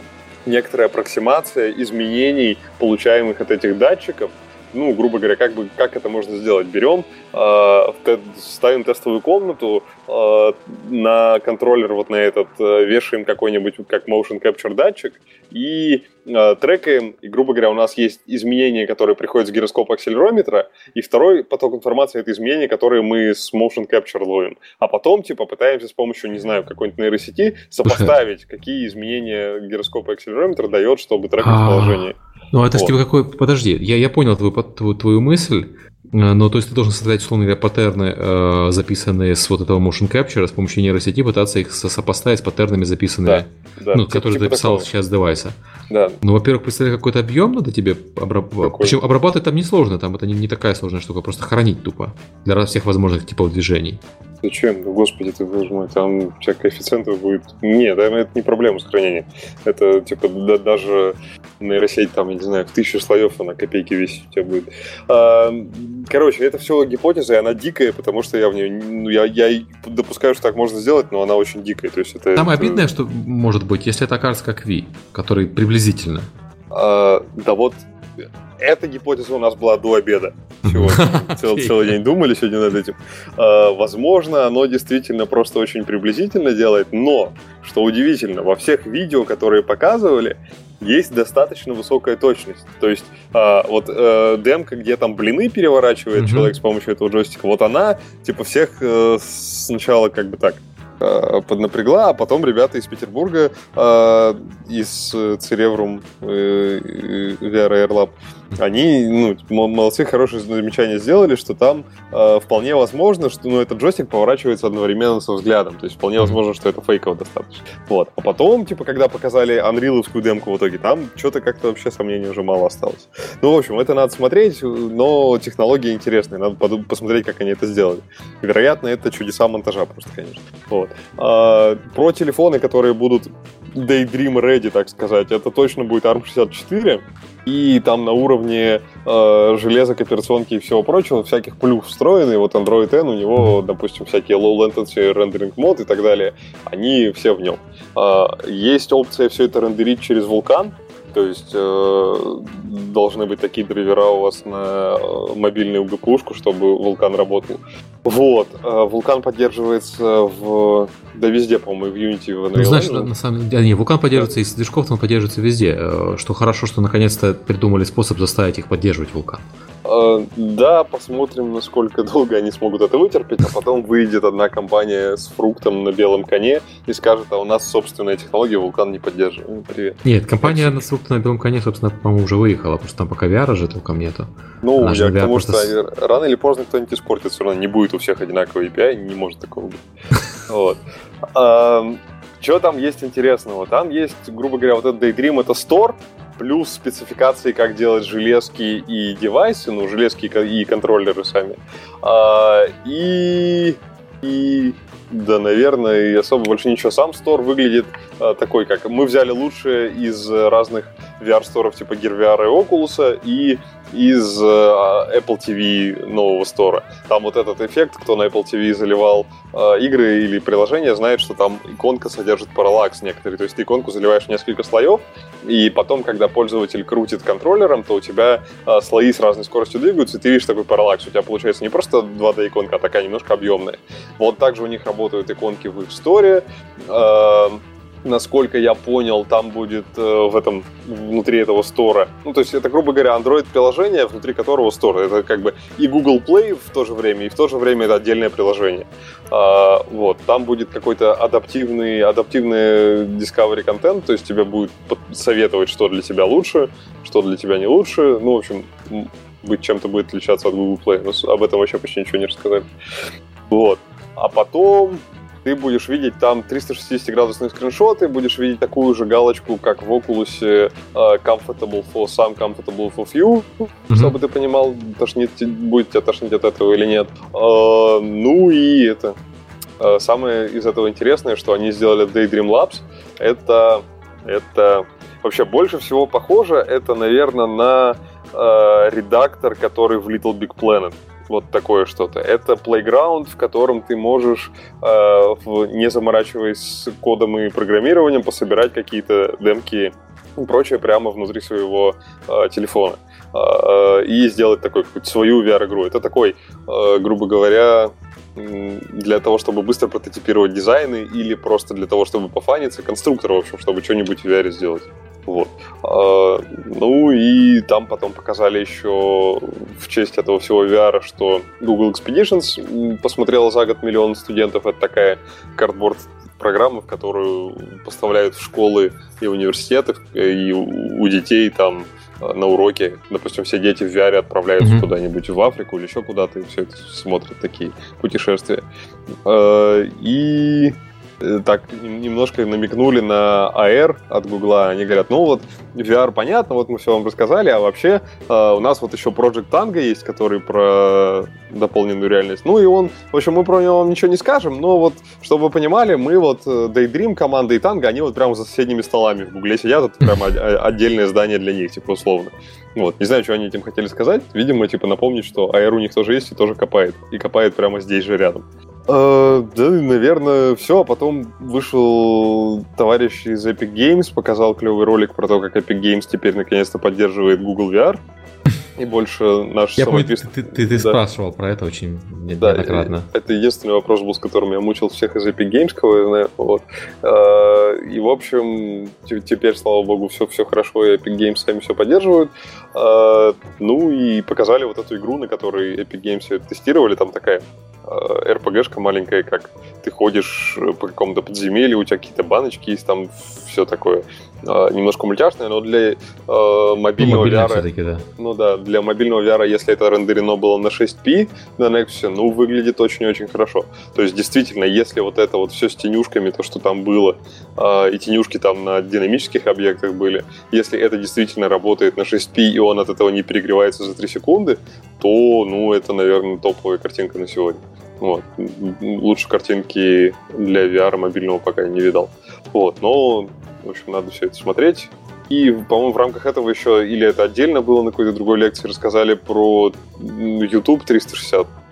некоторая аппроксимация изменений, получаемых от этих датчиков, ну, грубо говоря, как, бы, как это можно сделать? Берем, э, ставим тестовую комнату, э, на контроллер вот на этот э, вешаем какой-нибудь как motion capture датчик и э, трекаем, и, грубо говоря, у нас есть изменения, которые приходят с гироскопа акселерометра, и второй поток информации — это изменения, которые мы с motion capture ловим. А потом, типа, пытаемся с помощью, не знаю, какой-нибудь нейросети сопоставить, какие изменения гироскопа акселерометра дает, чтобы трекать а. положение. Ну, это вот. типа какой... Подожди, я, я понял твою, твою, твою мысль, э, но то есть ты должен создать, условно говоря, паттерны, э, записанные с вот этого motion capture, с помощью нейросети пытаться их сопоставить с паттернами, записанными, да, да, ну, типа, которые типа ты записал такого. сейчас с девайса. Да. Ну, во-первых, представляешь, какой-то объем надо тебе обрабатывать. Причем обрабатывать там несложно, там это не, не такая сложная штука, просто хранить тупо для всех возможных типов движений. Зачем? Ну, господи, ты боже мой, там всяких коэффициентов будет. Нет, это не проблема с хранением. Это, типа, да, даже нейросеть, там, я не знаю, в тысячу слоев она копейки весит у тебя будет. А, короче, это все гипотеза, и она дикая, потому что я в нее... Ну, я, я допускаю, что так можно сделать, но она очень дикая. То есть это, Самое это... обидное, что может быть, если это окажется как Ви, который приблизительно. А, да вот эта гипотеза у нас была до обеда. Сегодня. Цел, целый день думали сегодня над этим. А, возможно, оно действительно просто очень приблизительно делает, но, что удивительно, во всех видео, которые показывали, есть достаточно высокая точность. То есть а, вот э, демка, где там блины переворачивает mm-hmm. человек с помощью этого джойстика, вот она, типа, всех э, сначала как бы так Э, поднапрягла, а потом ребята из Петербурга, э, из Цереврум э, VR Air Lab, они, ну, молодцы, хорошее замечание сделали, что там э, вполне возможно, что, ну, этот джойстик поворачивается одновременно со взглядом, то есть вполне возможно, что это фейково достаточно. Вот. А потом, типа, когда показали анриловскую демку в итоге, там что-то как-то вообще сомнений уже мало осталось. Ну, в общем, это надо смотреть, но технология интересная, надо посмотреть, как они это сделали. Вероятно, это чудеса монтажа просто, конечно. Вот. А, про телефоны, которые будут Daydream Ready, так сказать, это точно будет ARM64, и там на уровне э, железок, операционки и всего прочего, всяких плюс встроенный, вот Android N, у него, допустим, всякие low latency rendering мод и так далее, они все в нем. Э, есть опция все это рендерить через Vulkan, то есть э, должны быть такие драйвера у вас на э, мобильную ГПУшку, чтобы вулкан работал. Вот. Э, вулкан поддерживается в... Да везде, по-моему, в Unity, в Unreal. Ну, значит, на самом деле... Не, вулкан поддерживается да. из движков, он поддерживается везде. Э, что хорошо, что наконец-то придумали способ заставить их поддерживать вулкан. Э, да, посмотрим, насколько долго они смогут это вытерпеть, а потом выйдет одна компания с фруктом на белом коне и скажет, а у нас собственная технология, вулкан не поддерживает. Привет. Нет, компания с фруктом на белом коне, собственно, по-моему, уже выехала, потому что там пока VR же толком нету. Ну, Она я к тому, просто... что рано или поздно кто-нибудь испортит, все равно не будет у всех одинаковый API, не может такого быть. Вот. Что там есть интересного? Там есть, грубо говоря, вот этот Daydream, это store, плюс спецификации, как делать железки и девайсы, ну, железки и контроллеры сами. А, и, и да, наверное, и особо больше ничего. Сам Store выглядит а, такой, как мы взяли лучшее из разных VR-сторов типа Gear VR и Oculus и из э, Apple TV нового стора. Там вот этот эффект, кто на Apple TV заливал э, игры или приложения, знает, что там иконка содержит параллакс некоторый. То есть ты иконку заливаешь в несколько слоев, и потом, когда пользователь крутит контроллером, то у тебя э, слои с разной скоростью двигаются, и ты видишь такой параллакс. У тебя получается не просто 2D-иконка, а такая немножко объемная. Вот также у них работают иконки в их сторе. Насколько я понял, там будет э, в этом, внутри этого стора. Ну, то есть это, грубо говоря, Android-приложение, внутри которого стор. Это как бы и Google Play в то же время, и в то же время это отдельное приложение. А, вот, там будет какой-то адаптивный, адаптивный Discovery контент, то есть тебе будет советовать, что для тебя лучше, что для тебя не лучше. Ну, в общем, быть чем-то будет отличаться от Google Play. Но об этом вообще почти ничего не рассказали. Вот. А потом ты будешь видеть там 360-градусные скриншоты, будешь видеть такую же галочку, как в Oculus uh, Comfortable for some, Comfortable for few, mm-hmm. чтобы ты понимал, тошнит, будет тебя тошнить от этого или нет. Uh, ну и это... Uh, самое из этого интересное, что они сделали Daydream Labs, это, это вообще больше всего похоже, это, наверное, на э, редактор, который в Little Big Planet вот такое что-то. Это playground, в котором ты можешь, э, не заморачиваясь с кодом и программированием, пособирать какие-то демки и прочее прямо внутри своего э, телефона. Э, и сделать такой какую-то свою VR-игру. Это такой, грубо говоря, для того, чтобы быстро прототипировать дизайны или просто для того, чтобы пофаниться, конструктор, в общем, чтобы что-нибудь в VR сделать. Вот. А, ну и там потом показали еще в честь этого всего VR, что Google Expeditions посмотрела за год миллион студентов. Это такая картборд программа, в которую поставляют в школы и университеты, и у детей там а, на уроке, допустим, все дети в VR отправляются mm-hmm. куда-нибудь в Африку или еще куда-то, и все это смотрят такие путешествия. А, и так немножко намекнули на AR от Гугла. Они говорят, ну вот VR понятно, вот мы все вам рассказали, а вообще э, у нас вот еще Project Tango есть, который про дополненную реальность. Ну и он, в общем, мы про него вам ничего не скажем, но вот, чтобы вы понимали, мы вот э, Daydream команда и Tango, они вот прямо за соседними столами в Гугле сидят, это прямо отдельное здание для них, типа условно. Вот, не знаю, что они этим хотели сказать. Видимо, типа напомнить, что AR у них тоже есть и тоже копает. И копает прямо здесь же рядом. Uh, да, наверное, все. А потом вышел товарищ из Epic Games, показал клевый ролик про то, как Epic Games теперь наконец-то поддерживает Google VR. И больше наш Я помню, ты, ты, ты, да. спрашивал про это очень неоднократно. Да, это единственный вопрос был, с которым я мучил всех из Epic Games, кого я знаю. Вот. А, и, в общем, теперь, слава богу, все, все хорошо, и Epic Games сами все поддерживают. Ну и показали вот эту игру, на которой Epic Games все тестировали. Там такая РПГшка маленькая, как ты ходишь по какому-то подземелью, у тебя какие-то баночки есть, там все такое э, немножко мультяшное, но для э, мобильного ну, VR... Да. Ну да, для мобильного VR, если это рендерено было на 6P на Nexus, ну, выглядит очень-очень хорошо. То есть, действительно, если вот это вот все с тенюшками, то, что там было, э, и тенюшки там на динамических объектах были, если это действительно работает на 6P, и он от этого не перегревается за 3 секунды, то, ну, это, наверное, топовая картинка на сегодня. Вот. Лучше картинки для VR мобильного пока не видал. Вот. Но, в общем, надо все это смотреть. И, по-моему, в рамках этого еще, или это отдельно было на какой-то другой лекции, рассказали про YouTube 360 а,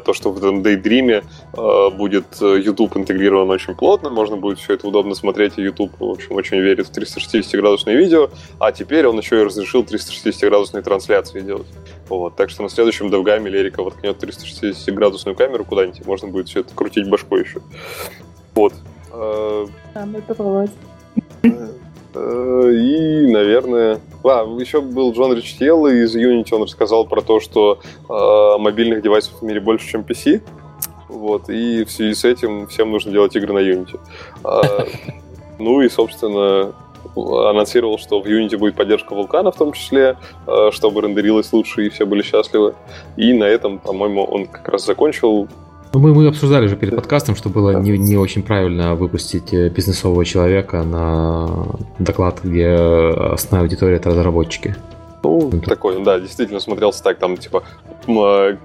то, что в этом Daydream а, будет э, YouTube интегрирован очень плотно, можно будет все это удобно смотреть, и YouTube, в общем, очень верит в 360-градусные видео, а теперь он еще и разрешил 360-градусные трансляции делать. Вот, так что на следующем DevGame Лерика воткнет 360-градусную камеру куда-нибудь, можно будет все это крутить башкой еще. Вот. А, надо попробовать. Э, и, наверное... А, еще был Джон Ричтелл из Unity, он рассказал про то, что э, мобильных девайсов в мире больше, чем PC. Вот, и в связи с этим всем нужно делать игры на Unity. А, ну и, собственно, анонсировал, что в Unity будет поддержка вулкана в том числе, э, чтобы рендерилось лучше и все были счастливы. И на этом, по-моему, он как раз закончил мы, мы обсуждали уже перед подкастом, что было не, не очень правильно выпустить э, бизнесового человека на доклад, где основная аудитория это разработчики. Ну, такой, да, действительно смотрелся так, там, типа, а,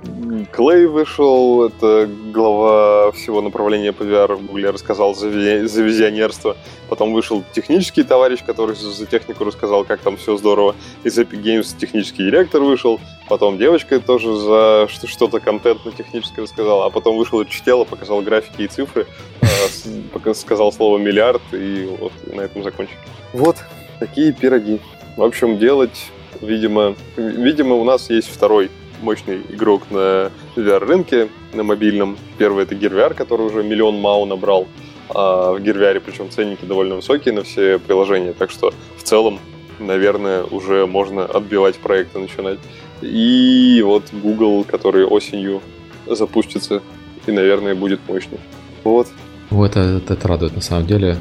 Клей вышел, это глава всего направления по VR Гугле, рассказал за, за визионерство. Потом вышел технический товарищ, который за технику рассказал, как там все здорово. Из Epic Games технический директор вышел. Потом девочка тоже за что-то контентно-техническое рассказала. А потом вышел Чтело, показал графики и цифры, а, сказал слово миллиард, и вот на этом закончили. Вот, такие пироги. В общем, делать видимо, видимо, у нас есть второй мощный игрок на VR-рынке, на мобильном. Первый это GearVR, который уже миллион мау набрал а в GearVR, причем ценники довольно высокие на все приложения, так что в целом, наверное, уже можно отбивать проекты, начинать. И вот Google, который осенью запустится и, наверное, будет мощный. Вот. Вот это, это радует на самом деле.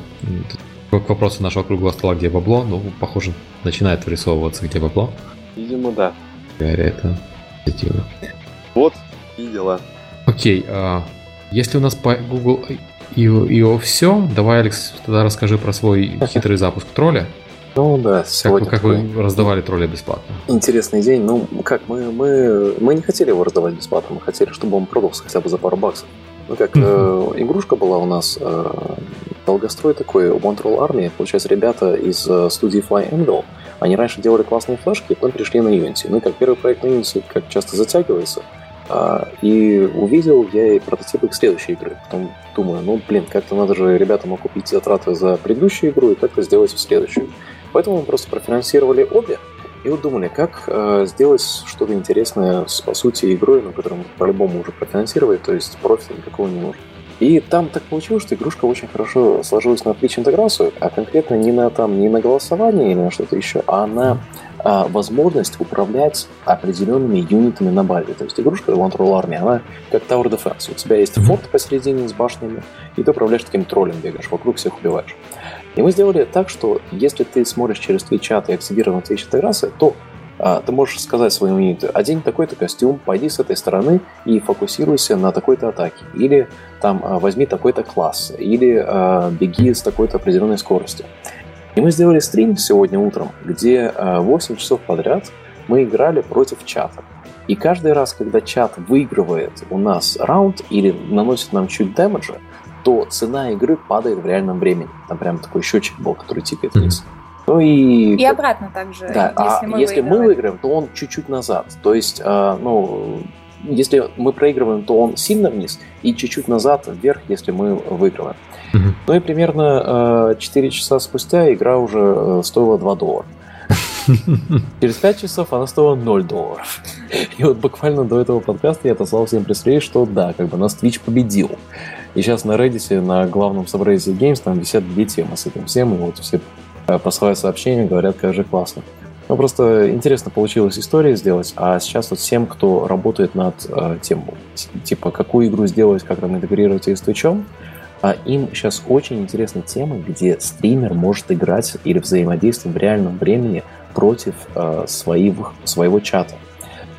К вопросу нашего круглого стола, где бабло, ну, похоже, начинает вырисовываться, где бабло. Видимо, да. Гарри, это позитивно. Вот и дела. Окей, а, если у нас по Google и, и все, давай, Алекс, тогда расскажи про свой хитрый запуск тролля. Ну да, как, как вы раздавали тролля бесплатно? Интересный день. Ну, как, мы, мы, мы не хотели его раздавать бесплатно, мы хотели, чтобы он продался хотя бы за пару баксов. Ну, как э, игрушка была у нас, э, долгострой такой, One Troll Army, получается, ребята из э, студии Fly Anvil, они раньше делали классные флешки, потом перешли на Unity. Ну, и как первый проект на Unity, как часто затягивается, э, и увидел я и прототип их следующей игры. Потом думаю, ну, блин, как-то надо же ребятам окупить затраты за предыдущую игру и как-то сделать в следующую. Поэтому мы просто профинансировали обе, и вот думали, как э, сделать что-то интересное с, по сути, игрой, на которую мы по-любому уже профинансировали, то есть профита никакого не нужно. И там так получилось, что игрушка очень хорошо сложилась на отличную интеграцию, а конкретно не на, там, не на голосование или на что-то еще, а на а, возможность управлять определенными юнитами на базе. То есть игрушка One Roll Army, она как Tower Defense. У тебя есть форт посередине с башнями, и ты управляешь таким троллем, бегаешь, вокруг всех убиваешь. И мы сделали так, что если ты смотришь через Twitch чат и активирован Twitch интеграции, то а, ты можешь сказать своему юниту, одень такой-то костюм, пойди с этой стороны и фокусируйся на такой-то атаке. Или там а, возьми такой-то класс, или а, беги с такой-то определенной скоростью. И мы сделали стрим сегодня утром, где а, 8 часов подряд мы играли против чата. И каждый раз, когда чат выигрывает у нас раунд или наносит нам чуть дэмэджа, то цена игры падает в реальном времени. Там прям такой счетчик был, который тикает вниз. Mm-hmm. Ну и... И обратно также, да, если, а мы, если мы выиграем, то он чуть-чуть назад. То есть, э, ну, если мы проигрываем, то он сильно вниз, и чуть-чуть назад, вверх, если мы выигрываем. Mm-hmm. Ну и примерно э, 4 часа спустя игра уже э, стоила 2 доллара. Через 5 часов она стоила 0 долларов. И вот буквально до этого подкаста я отослал всем пресс что да, как бы нас Twitch победил. И сейчас на Reddit, на главном Subreddit Games, там висят две темы с этим всем, и вот все э, посылают сообщения, говорят, как же классно. Ну, просто интересно получилось историю сделать, а сейчас вот всем, кто работает над э, тем, типа, какую игру сделать, как там интегрировать ее с Твичом, а им сейчас очень интересна тема, где стример может играть или взаимодействовать в реальном времени против э, своих, своего чата.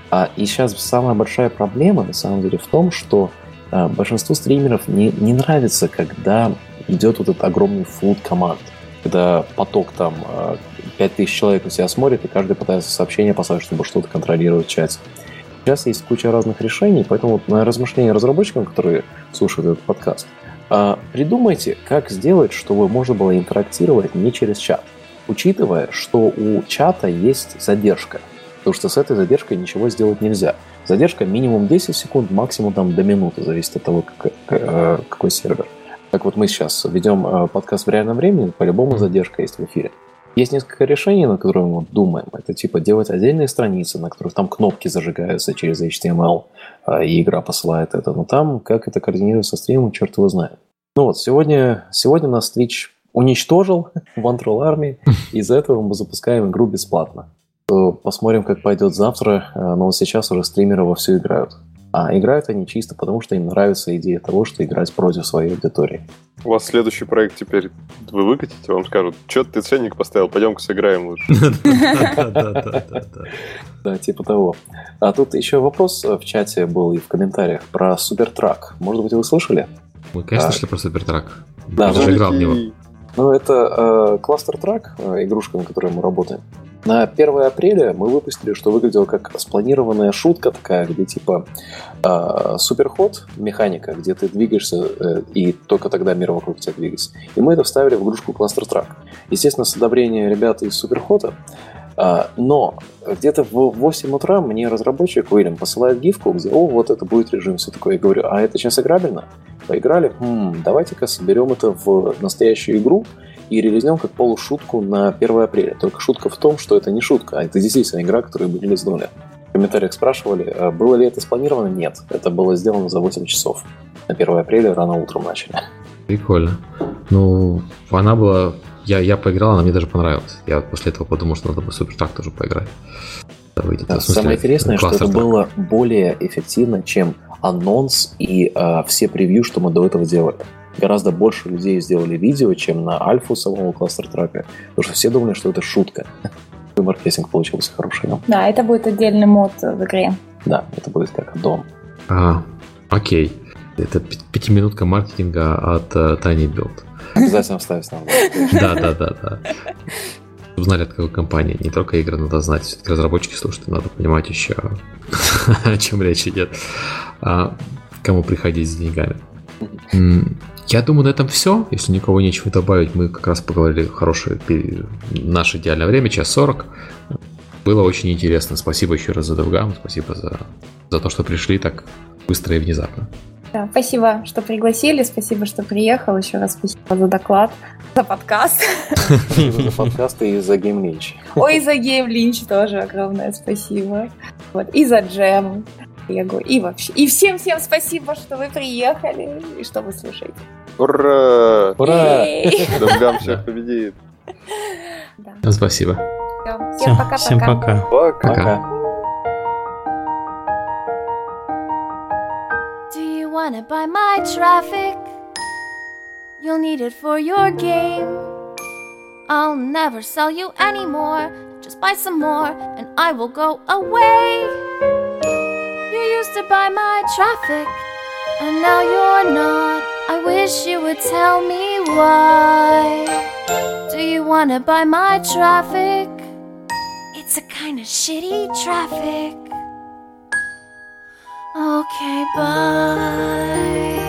А, и сейчас самая большая проблема, на самом деле, в том, что большинству стримеров не, не нравится, когда идет вот этот огромный флут команд, когда поток там 5000 а, человек на себя смотрит, и каждый пытается сообщение послать, чтобы что-то контролировать в чате. Сейчас есть куча разных решений, поэтому на размышления разработчикам, которые слушают этот подкаст, а, придумайте, как сделать, чтобы можно было интерактировать не через чат, учитывая, что у чата есть задержка, потому что с этой задержкой ничего сделать нельзя – Задержка минимум 10 секунд, максимум там до минуты, зависит от того, как, э, какой сервер. Так вот мы сейчас ведем э, подкаст в реальном времени, по-любому задержка есть в эфире. Есть несколько решений, над которыми мы думаем. Это типа делать отдельные страницы, на которых там кнопки зажигаются через HTML, э, и игра посылает это. Но там, как это координируется со стримом, черт его знает. Ну вот, сегодня, сегодня нас Twitch уничтожил в Control Army, из-за этого мы запускаем игру бесплатно. Посмотрим, как пойдет завтра, э, но вот сейчас уже стримеры вовсю играют. А играют они чисто потому, что им нравится идея того, что играть против своей аудитории. У вас следующий проект теперь вы выкатите, вам скажут, что ты ценник поставил, пойдем-ка сыграем лучше. Да, типа того. А тут еще вопрос в чате был и в комментариях про Супертрак. Может быть, вы слышали? Мы, конечно, слышали про Супертрак. Да, играл в него. Ну, это кластер трак, игрушка, на которой мы работаем. На 1 апреля мы выпустили, что выглядело как спланированная шутка такая, где типа э, суперход, механика, где ты двигаешься, э, и только тогда мир вокруг тебя двигается. И мы это вставили в игрушку Cluster Track. Естественно, с одобрения ребят из суперхода, э, но где-то в 8 утра мне разработчик Уильям посылает гифку, где, о, вот это будет режим, все такое. Я говорю, а это сейчас играбельно? Поиграли? Хм, давайте-ка соберем это в настоящую игру, и релизнем как полушутку на 1 апреля. Только шутка в том, что это не шутка, а это действительно игра, которую мы релизнули. В комментариях спрашивали, а было ли это спланировано? Нет, это было сделано за 8 часов. На 1 апреля рано утром начали. Прикольно. Ну, она была... Я, я поиграл, она мне даже понравилась. Я после этого подумал, что надо бы супер так тоже поиграть. Выйдет. Да, смысле, самое интересное, что это так. было более эффективно, чем анонс и э, все превью, что мы до этого делали гораздо больше людей сделали видео, чем на альфу самого кластер трака, потому что все думали, что это шутка. Маркетинг получился хороший. Да, это будет отдельный мод в игре. Да, это будет как дом. А, окей. Это пятиминутка маркетинга от uh, Tiny Build. Обязательно вставить нам. Да, да, да, да. Узнали от какой компании. Не только игры надо знать. Все-таки разработчики слушают, надо понимать еще, о чем речь идет. А, кому приходить с деньгами. Я думаю, на этом все. Если никого нечего добавить, мы как раз поговорили хорошее наше идеальное время, час 40. Было очень интересно. Спасибо еще раз за Довгам, спасибо за, за то, что пришли так быстро и внезапно. Да, спасибо, что пригласили, спасибо, что приехал. Еще раз спасибо за доклад, за подкаст. За подкаст и за Game Lynch. Ой, за Game Lynch тоже огромное спасибо. Вот, и за джем. Лего. И вообще. И всем-всем спасибо, что вы приехали и что вы слушаете. Ура! Ура! Довгам всех победит. Да. Спасибо. Всем пока-пока. Всем пока. Пока. Пока. wanna buy my traffic? You'll need it for your game. I'll never sell you anymore. Just buy some more and I will go away. Used to buy my traffic, and now you're not. I wish you would tell me why. Do you wanna buy my traffic? It's a kind of shitty traffic. Okay, bye.